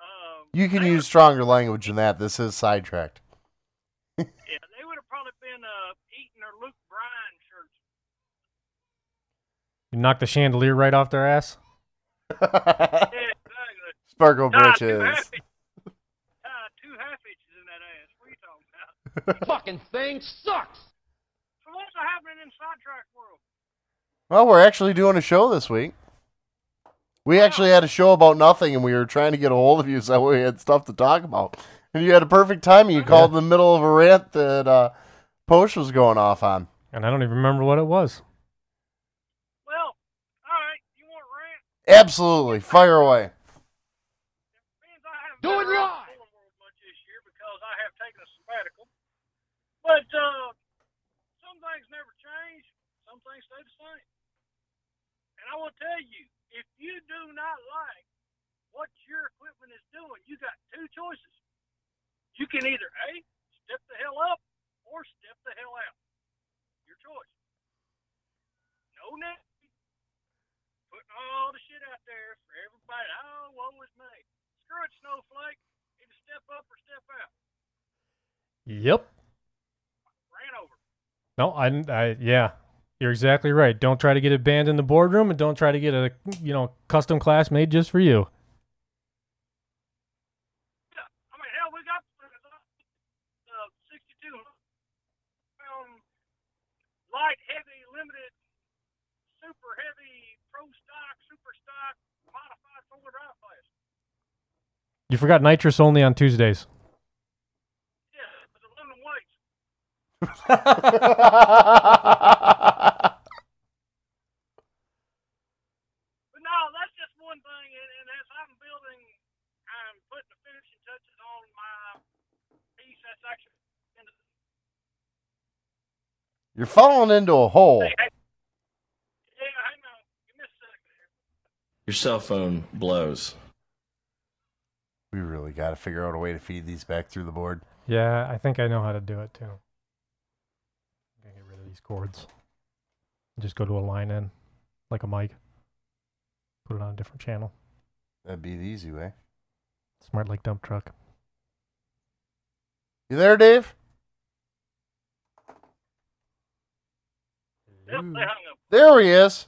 um, You can use stronger language than that. This is sidetracked. yeah, they would have probably been uh, eating their Luke Bryan shirts. You knocked the chandelier right off their ass. yeah, exactly. Sparkle Nah, britches. half. Uh, two half inches in that ass. What are you talking about? Fucking thing sucks. So what's happening in sidetrack world? Well, we're actually doing a show this week. We actually had a show about nothing, and we were trying to get a hold of you so we had stuff to talk about. And you had a perfect timing. You called in the middle of a rant that uh, Posh was going off on. And I don't even remember what it was. Well, all right. You want rant? Absolutely, fire away. Do it live. Much this year because I have taken a sabbatical. But uh, some things never change. Some things stay the same. And I will tell you, if you do not like what your equipment is doing, you got two choices. You can either A, step the hell up, or step the hell out. Your choice. No net. Putting all the shit out there for everybody. Oh, woe is me. Screw it, Snowflake. Either step up or step out. Yep. Ran over. No, I, I, yeah, you're exactly right. Don't try to get a band in the boardroom, and don't try to get a, you know, custom class made just for you. Yeah. I mean, hell, we got uh, 62 pound light, heavy, limited, super heavy, pro stock, super stock, modified four-wheel drive class. You forgot nitrous only on Tuesdays. Yeah, with aluminum weights. But no, that's just one thing, and, and as I'm building, I'm putting the finishing touches on my piece. You're falling into a hole. Hey, hey, yeah, hang on. Give me a second. Your cell phone blows. We really got to figure out a way to feed these back through the board. Yeah, I think I know how to do it too. I'm gonna get rid of these cords. Just go to a line in, like a mic. Put it on a different channel. That'd be the easy way. Smart like dump truck. You there, Dave? Yep, they hung up. There he is.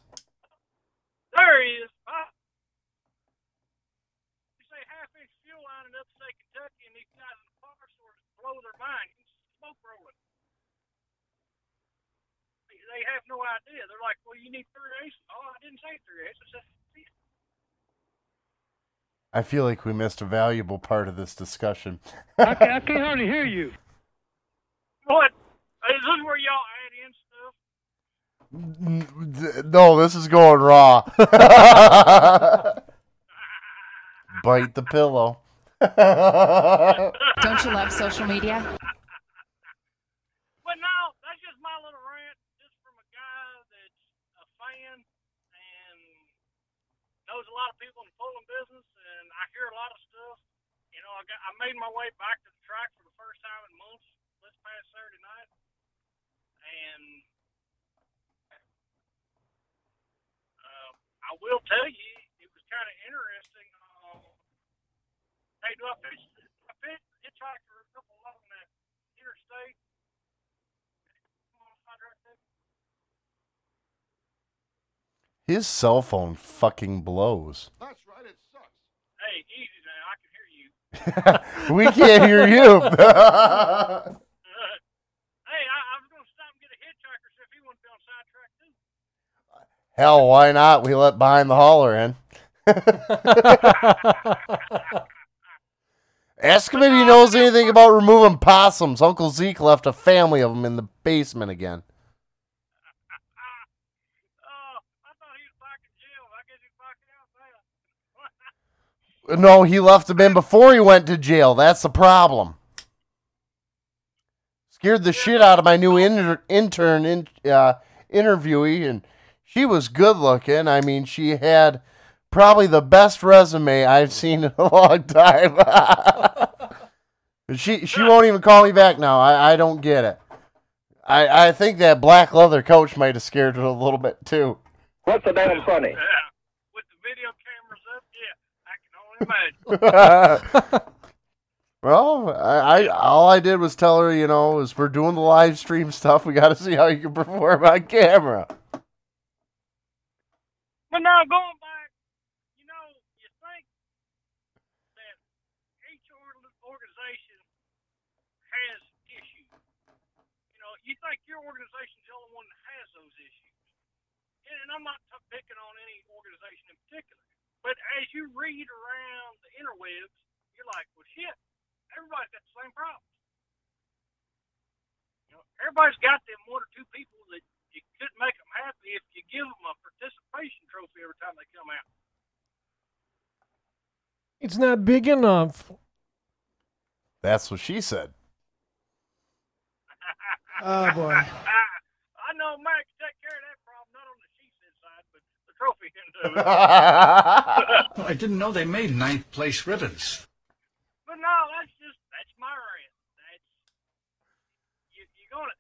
There he is. Huh? You say half inch fuel line in upstate Kentucky, and these guys in the sort of blow their mind. Smoke rolling. They- have no idea. They're like, well, you need three eighths. Oh, I didn't say three eighths. I said six. I feel like we missed a valuable part of this discussion. I, can, I can't hardly hear you. What? Is this where y'all add in stuff? no, this is going raw. Bite the pillow. Don't you love social media? But no, that's just my little rant, just from a guy that's a fan and knows a lot of people in the pulling business, and I hear a lot of stuff. You know, I got I made my way back to the track for the first time in months this past Saturday night, and uh, I will tell you, it was kind of interesting. Uh, hey, do I fish? I fish hitchhiker a couple along that interstate. His cell phone fucking blows. be on sidetrack too. Hell, why not? We let behind the hauler in. Ask him if he knows anything about removing possums. Uncle Zeke left a family of them in the basement again. No, he left them in before he went to jail. That's the problem. Scared the shit out of my new inter- intern in, uh, interviewee, and she was good looking. I mean, she had probably the best resume I've seen in a long time. she she won't even call me back now. I, I don't get it. I, I think that black leather coach might have scared her a little bit too. What's so damn funny? well, I, I, all I did was tell her, you know, is we're doing the live stream stuff. We got to see how you can perform on camera. But now going back, you know, you think that each organization has issues. You know, you think your organization's the only one that has those issues. And I'm not picking on as you read around the interwebs, you're like, well, shit, everybody's got the same problems. You know, everybody's got them one or two people that you couldn't make them happy if you give them a participation trophy every time they come out. It's not big enough. That's what she said. Oh boy. I know Max take care of that problem, not on the she said side, but the trophy end it. I didn't know they made ninth place ribbons. But no, that's just that's my rant. That's you. You're gonna.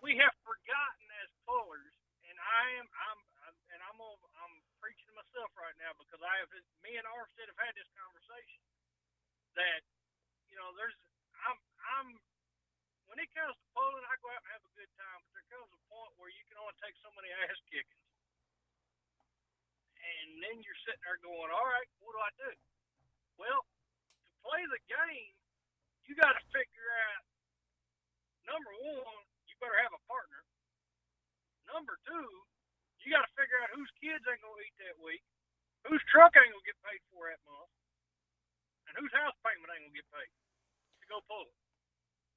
We have forgotten as pullers, and I am. I'm. I'm and I'm. On, I'm preaching to myself right now because I have. Me and Armstead have had this conversation. That you know, there's. I'm. I'm. When it comes to pulling, I go out and have a good time, but there comes a point where you can only take so many ass kickings, and then you're sitting there going, "All right, what do I do?" Well, to play the game, you got to figure out number one, you better have a partner. Number two, you got to figure out whose kids ain't gonna eat that week, whose truck ain't gonna get paid for that month, and whose house payment ain't gonna get paid to go pull it.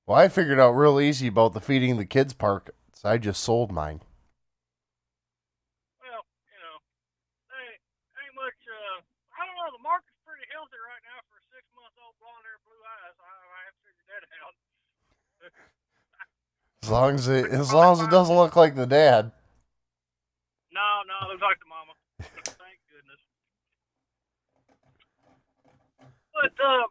Well, I figured out real easy about the feeding the kids part. So I just sold mine. Well, you know, they ain't much. Uh, I don't know. The market's pretty healthy right now for a six-month-old blonde-hair, blue eyes. I, I have figured that out. As long as it, as long as it doesn't look like the dad. No, no, looks like the mama. Thank goodness. But uh,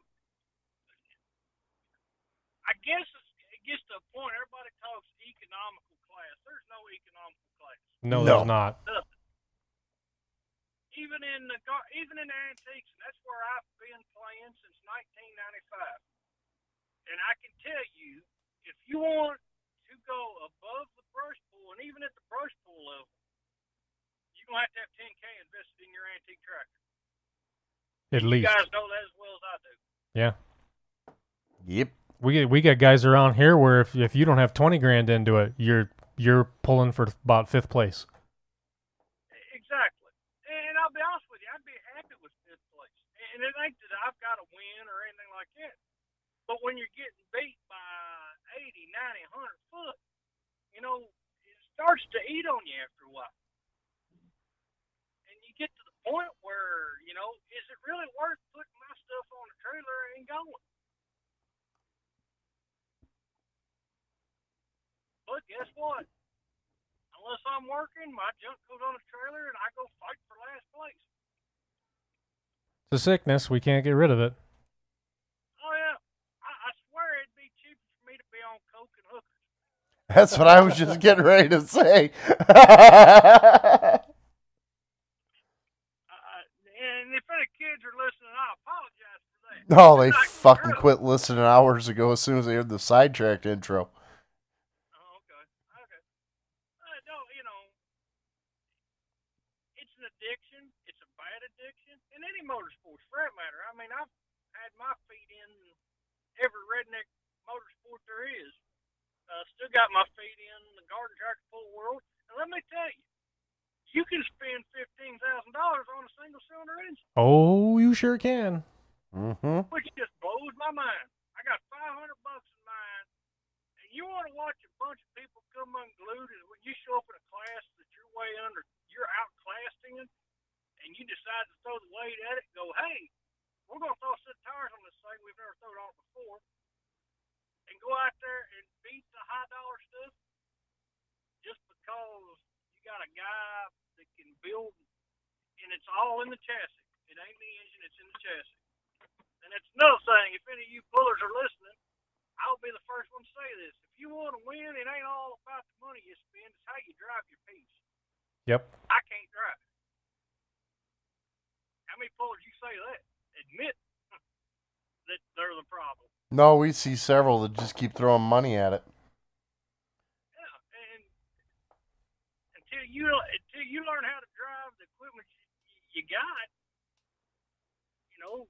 I guess it's, it gets to a point. Everybody talks economical class. There's no economical class. No, No. there's not. Nothing. Even in the even in the antiques, and that's where I've been playing since 1995. And I can tell you, if you want to go above the brush pull, and even at the brush pull level, you're gonna have to have 10k invested in your antique tractor. At You least. guys know that as well as I do. Yeah. Yep. We get we got guys around here where if if you don't have twenty grand into it, you're you're pulling for about fifth place. Exactly. And I'll be honest with you, I'd be happy with fifth place. And it ain't that I've got to win or anything like that. But when you're getting beat by 80, 90, 100 foot, you know, it starts to eat on you after a while. And you get to the point where, you know, is it really worth putting my stuff on a trailer and going? But guess what? Unless I'm working, my junk goes on a trailer and I go fight for last place. It's a sickness. We can't get rid of it. Oh yeah, I, I swear it'd be cheaper for me to be on coke and hookers. That's what I was just getting ready to say. And if any kids are listening, I apologize for oh, they fucking true. quit listening hours ago as soon as they heard the sidetracked intro. Oh, okay, okay. Uh, no, you know, it's an addiction. It's a bad addiction. In any motorsports, for that matter. I mean, I've had my feet in every redneck motorsport there is. Uh, still got my feet in the garden tractor pull world. And let me tell you, you can spend fifteen thousand dollars on a single cylinder engine, Oh, you sure can. Mm-hmm. which just blows my mind. I got five hundred bucks in mine, and you want to watch a bunch of people come unglued, and when you show up in a class that you're way under, you're outclassed in, and you decide to throw the weight at it, and go, hey, we're gonna throw set tires on this thing we've never thrown on before, and go out there and beat the high dollar stuff just because you got a guy that can build, and it's all in the chassis. It ain't the engine, it's in the chassis. And that's another thing. If any of you pullers are listening, I'll be the first one to say this. If you want to win, it ain't all about the money you spend. It's how you drive your piece. Yep. I can't drive. How many pullers you say that? Admit that they're the problem. No, we see several that just keep throwing money at it. Yeah, and until you until you learn how to drive the equipment you, you got, you know.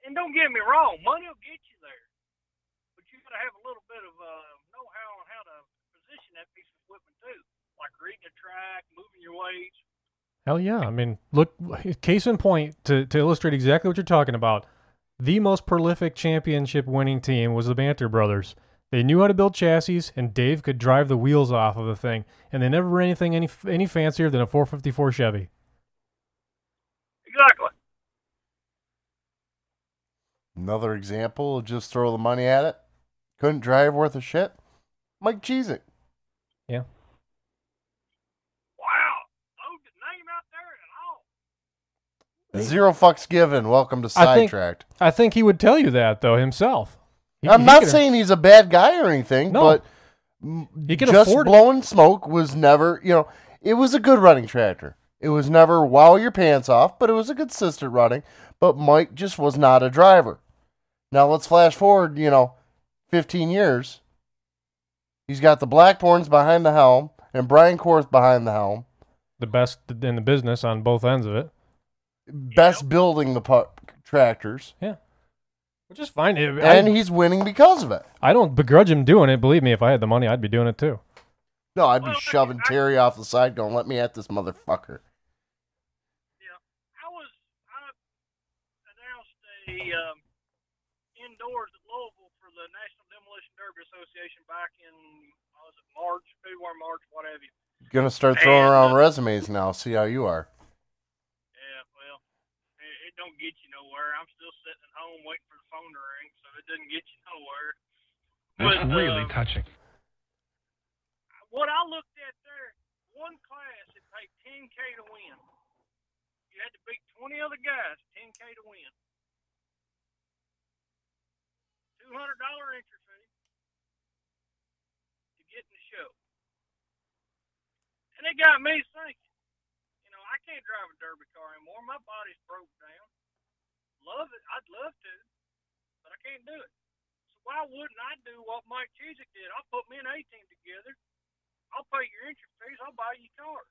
And don't get me wrong, money will get you there, but you got to have a little bit of uh, know-how on how to position that piece of equipment too, like reading the track, moving your weights. Hell yeah. I mean, look, case in point to, to illustrate exactly what you're talking about. The most prolific championship winning team was the Banter Brothers. They knew how to build chassis, and Dave could drive the wheels off of the thing, and they never ran anything any any fancier than a 454 Chevy. Exactly. Another example, just throw the money at it. Couldn't drive worth a shit. Mike Cheezick. Yeah. Wow. Oh, the name out there and all. Zero fucks given. Welcome to I think, Sidetracked. I think he would tell you that though himself. He- I'm he not could- saying he's a bad guy or anything, No. but He could just afford it. blowing smoke was never, you know, it was a good running tractor. It was never wow your pants off, but it was a consistent running. But Mike just was not a driver. Now let's flash forward, you know, 15 years. He's got the Blackburns behind the helm and Brian Korth behind the helm. the best in the business on both ends of it. Best building the pu- tractors. Yeah. Which is fine. It- And I- he's winning because of it. I don't begrudge him doing it. Believe me, if I had the money, I'd be doing it too. No, I'd be shoving Terry off the side going, let me at this motherfucker. Yeah. I was I announced a um, indoors at Louisville for the National Demolition Derby Association back in what was it March, February, March, what have you. Gonna start throwing And, around uh, resumes now. See how you are. Yeah, well, it, it don't get you nowhere. I'm still sitting at home waiting for the phone to ring, so it doesn't get you nowhere. That's But, really uh, touching. What I looked at there, one class it paid 10k to win. You had to beat 20 other guys, 10k to win. $200 entry fee to get in the show. And it got me thinking, you know, I can't drive a derby car anymore. My body's broke down. Love it. I'd love to, but I can't do it. So why wouldn't I do what Mike Cheezick did? I'll put me and A team together. I'll pay your entry fees. I'll buy you cars.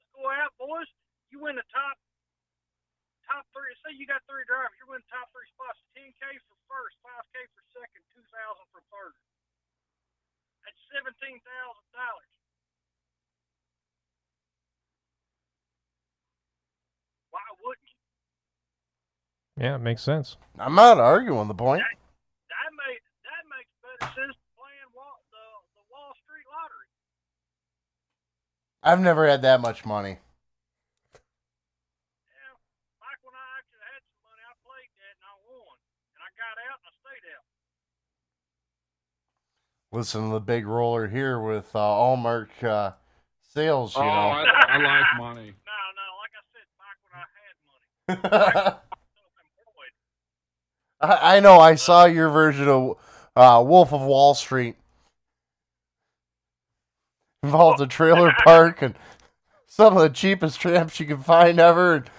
Let's go out, boys. You win the top top three. Say you got three drivers. You're winning top three spots. 10k for first, 5k for second, 2,000 for third. That's seventeen thousand dollars. Why wouldn't you? Yeah, it makes sense. I'm not arguing the point. That make that makes better sense than playing Wall, the the Wall Street lottery. I've never had that much money. Yeah. Back when I actually had some money, I played that and I won, and I got out and I stayed out. Listen to the big roller here with uh, Allmark uh, sales. You Oh, know, I, I like money. No, no, like I said, back when I had money. I, I know. I saw your version of uh, Wolf of Wall Street. Involved a trailer park and some of the cheapest tramps you can find ever. And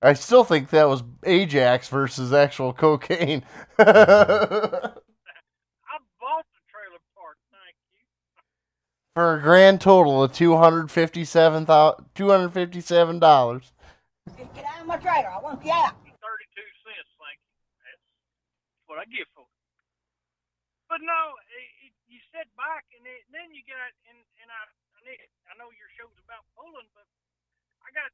I still think that was Ajax versus actual cocaine. I bought the trailer park. Thank you. For a grand total of two hundred fifty-seven thousand two hundred fifty-seven dollars. Get out of my trailer. I want you out. Thirty-two cents. Thank you. That's what I get for it. But no, it, it, you sit back and it, then you got and and I I, need, I know your show's about pulling, but I got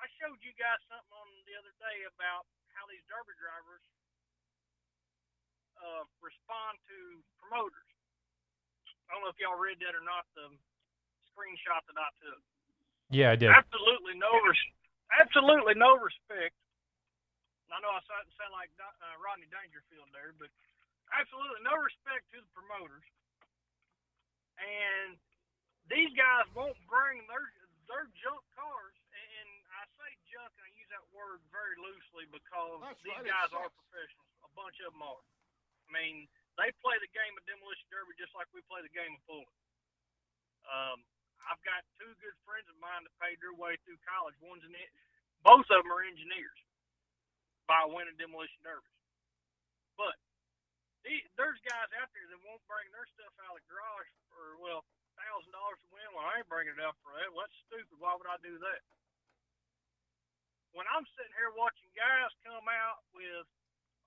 I showed you guys something on the other day about how these derby drivers uh, respond to promoters. I don't know if y'all read that or not. The screenshot that I took. Yeah, I did. Absolutely no, res- absolutely no respect. I know I sound, like uh, Rodney Dangerfield there, but absolutely no respect to the promoters. And these guys won't bring their their junk cars, and I say junk, and I use that word very loosely because That's these right, guys are professionals. A bunch of them are. I mean, they play the game of demolition derby just like we play the game of pulling. Um, I've got two good friends of mine that paid their way through college. One's an both of them are engineers by winning demolition derbies. But the- there's guys out there that won't bring their stuff out of the garage for well thousand dollars to win. Well, I ain't bringing it out for that. Well, that's stupid. Why would I do that? When I'm sitting here watching guys come out with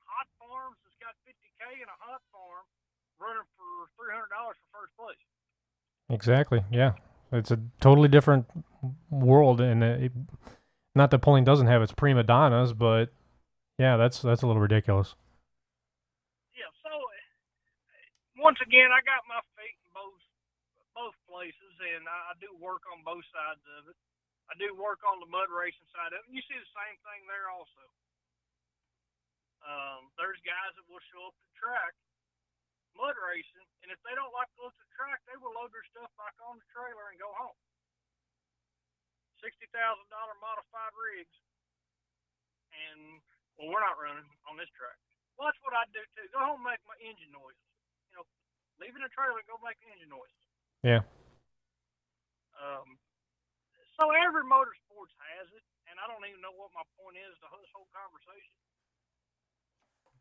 hot farms that's got 50k in a hot farm running for $300 for first place. Exactly. Yeah. It's a totally different world, and it, not that pulling doesn't have its prima donnas, but yeah, that's that's a little ridiculous. Yeah. So once again, I got my feet in both both places, and I, do work on both sides of it. I do work on the mud racing side of it. And you see the same thing there also. Um, there's guys that will show up the track mud racing, and if they don't like to look the track, they will load their stuff back on the trailer and go home. Sixty thousand dollar modified rigs, and well, we're not running on this track. Well, that's what I do too. Go home and make my engine noises. You know, leaving the trailer and go make engine noises. Yeah. Um, so every motorsports has it, and I don't even know what my point is to this whole conversation.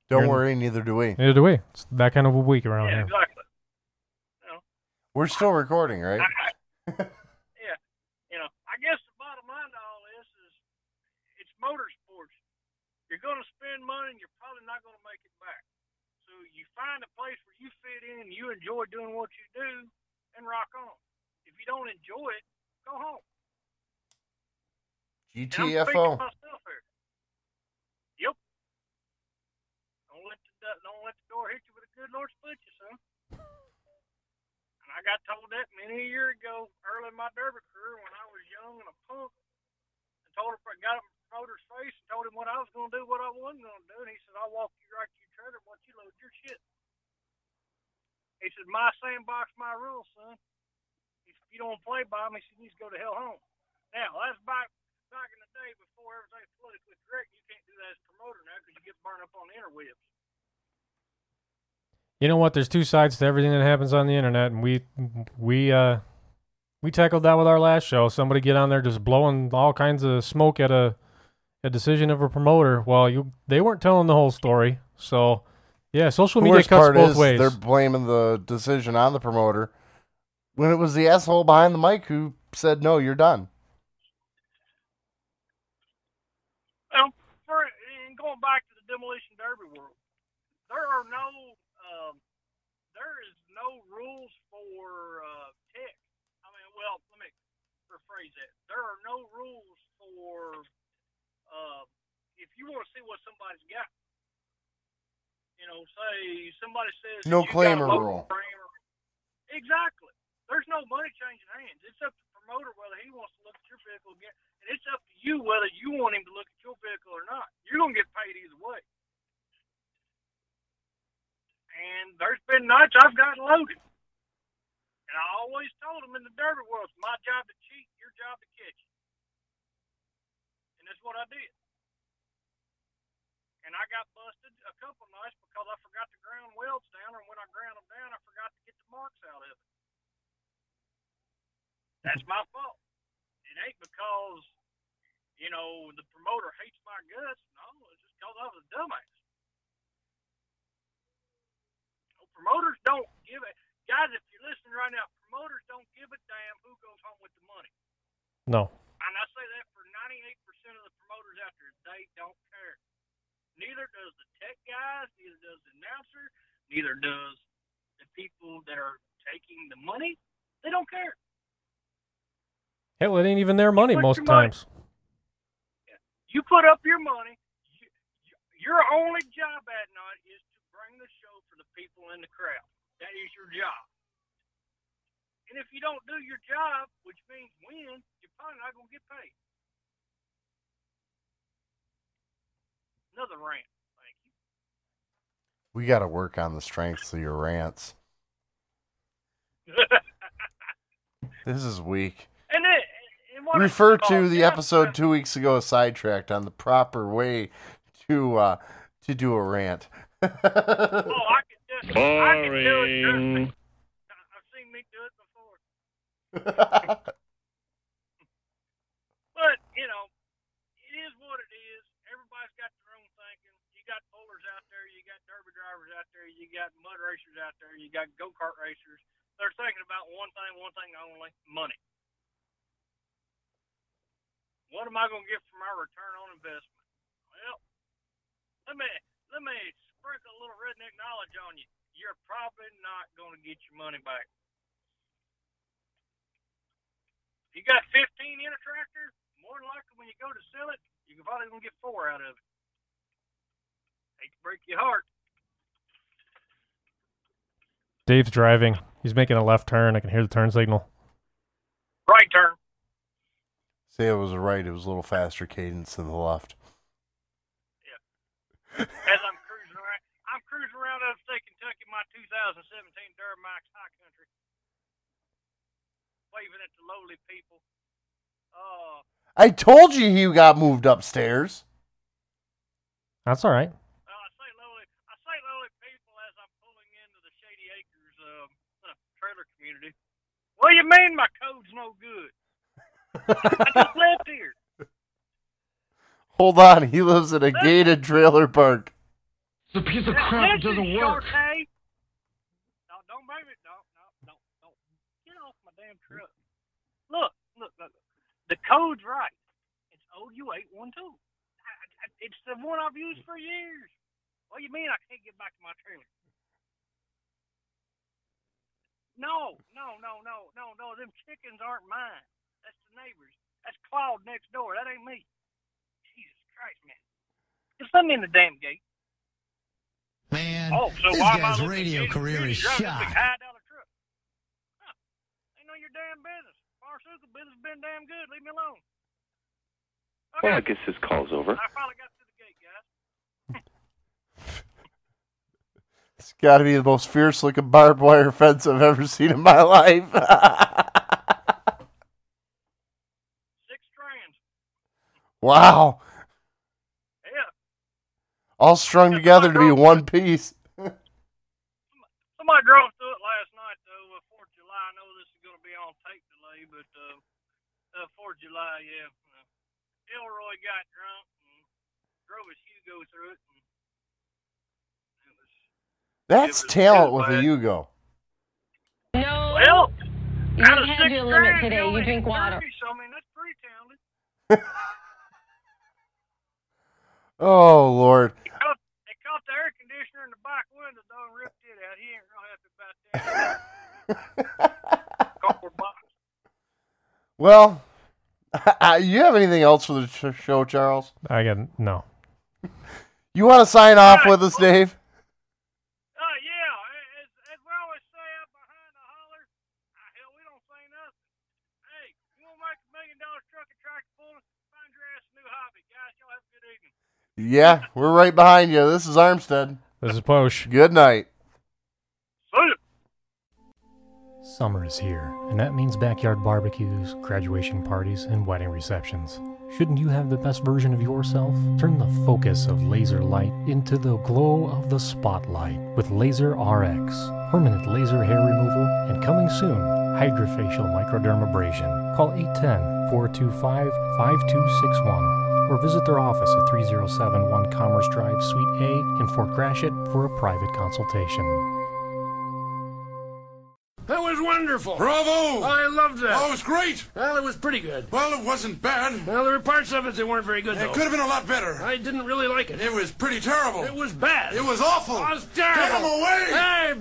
Don't You're- worry, neither do we. Neither do we. It's that kind of a week around yeah, here. exactly. We're still recording, right? yeah, you know, I guess the bottom line to all this is it's motorsports. You're going to spend money and you're probably not going to make it back. So you find a place where you fit in, you enjoy doing what you do, and rock on. If you don't enjoy it, go home. And I'm speaking GTFO. myself here. Yep. Don't let the don't let the door hit you with a good Lord split you, son. And I got told that many a year ago, early in my derby career, when I was young and a punk, and told him, got him in the promoter's face, and told him what I was going to do, what I wasn't going to do, and he said, "I'll walk you right to your trailer once you load your shit." He said, "My sandbox, my rules, son. If you don't play by them, he said, you need to go to hell home." Now that's back back in the day before everything's politically correct. You can't do that as promoter now because you get burned up on the interwebs. You know what? There's two sides to everything that happens on the internet, and we we uh we tackled that with our last show. Somebody get on there just blowing all kinds of smoke at a a decision of a promoter. Well, you they weren't telling the whole story. So yeah, social The media worst cuts part both is ways. they're blaming the decision on the promoter when it was the asshole behind the mic who said, "No, you're done." Well, for and going back to the demolition derby world, there are no um, there is no rules for uh, tech. I mean, well, let me rephrase that. There are no rules for uh, if you want to see what somebody's got. You know, say somebody says No you got a claimer rule. framer. Exactly. There's no money changing hands. It's up to the promoter whether he wants to look at your vehicle again, and it's up to you whether you want him to look at your vehicle or not. You're gonna get paid either way. And there's been nights I've gotten loaded, and I always told them in the derby world, it's my job to cheat, your job to catch it, and that's what I did. And I got busted a couple nights because I forgot to ground welds down, and when I ground them down, I forgot to get the marks out of it. That's my fault. It ain't because, you know, the promoter hates my guts. No, it's just because I was a dumbass. You promoters don't give a guys. If you're listening right now, promoters don't give a damn who goes home with the money. no. And I say that for 98% of the promoters out there, they don't care. Neither does the tech guys, neither does the announcer, neither does the people that are taking the money. They don't care. Hell, it ain't even their money most your money- times. You put up your money. You, you, your only job that night is to bring the show for the people in the crowd. That is your job. And if you don't do your job, which means win, you're probably not going to get paid. Another rant. Thank you. We got to work on the strengths of your rants. This is weak. and then, and what Refer to called, the yeah, episode two weeks ago, sidetracked on the proper way to uh, to do a rant. Oh, I can do, I can do it. Trust me. Boring. I've seen me do it before. But, you know, it is what it is. Everybody's got their own thinking. You got pullers out there, you got derby drivers out there, you got mud racers out there, you got go kart racers. They're thinking about one thing, one thing only money. What am I going to get for my return on investment? Well, let me let me sprinkle a little redneck knowledge on you. You're probably not going to get your money back. you got 15 in a tractor, more than likely when you go to sell it, you're probably gonna get four out of it. Hate to break your heart. Dave's driving. He's making a left turn. I can hear the turn signal. Right turn. Say it was a right, it was a little faster cadence than the left. As I'm cruising around, I'm cruising around upstate Kentucky, my 2017 Duramax High Country, waving at the lowly people. Uh, I told you he got moved upstairs. That's all right. well, I say lowly, I say lowly people as I'm pulling into the Shady Acres um, uh, trailer community. What do you mean my code's no good? I just left here. Hold on, he lives in a gated trailer park. It's a piece of crap. It doesn't work. Shorty. No, don't bring it. No, no, no, no. Get off my damn truck. Look, look, look. The code's right. It's OU812. I- I- It's the one I've used for years. What do you mean I can't get back to my trailer? No, no, no, no, no, no. Them chickens aren't mine. That's the neighbors. That's Claude next door. That ain't me. Jesus Christ, man. Just let me in the damn gate. Man, Oh, so this why am I guy's radio career is You're driving this big shot. high dollar truck. Huh. Ain't no your damn business. Pharmaceutical business been damn good. Leave me alone. Okay. Well, I guess this call's over. I finally got to the gate, guys. It's got to be the most fierce looking barbed wire fence I've ever seen in my life. Six strands. wow. Yeah. All strung together to be one piece. Somebody drove through it last night, though, uh, 4th of July. I know this is going to be on tape delay, but uh, uh, 4th of July, yeah. Uh, Elroy got drunk and drove his Yugo through it. And That's talent with a Yugo. No. Well, you out of had six your limit today. only You drink water. So, I mean, that's pretty talented. Oh, Lord. They caught, they caught the air conditioner in the back window, though, and ripped it out. He ain't real happy about that. Cardboard box. Well, uh, you have anything else for the show, Charles? I got no. You want to sign off with us, Dave? Uh, yeah, as, as we always say out behind the holler, uh, hell, we don't say nothing. Hey, you want to make a million dollar truck and tractor pulling? Find your ass a new hobby. Guys, y'all have a good evening. Yeah, we're right behind you. This is Armstead. This is Posh. Good night. Summer is here, and that means backyard barbecues, graduation parties, and wedding receptions. Shouldn't you have the best version of yourself? Turn the focus of laser light into the glow of the spotlight with Laser RX. Permanent laser hair removal, and coming soon, hydrofacial microdermabrasion. Call 810 425 5261 or visit their office at 3071 Commerce Drive, Suite A in Fort Gratiot for a private consultation. That was wonderful. Bravo! I loved that. Oh, it was great. Well, it was pretty good. Well, it wasn't bad. Well, there were parts of it that weren't very good, It though. could have been a lot better. I didn't really like it. It was pretty terrible. It was bad. It was awful. It was terrible. Get him away! Hey,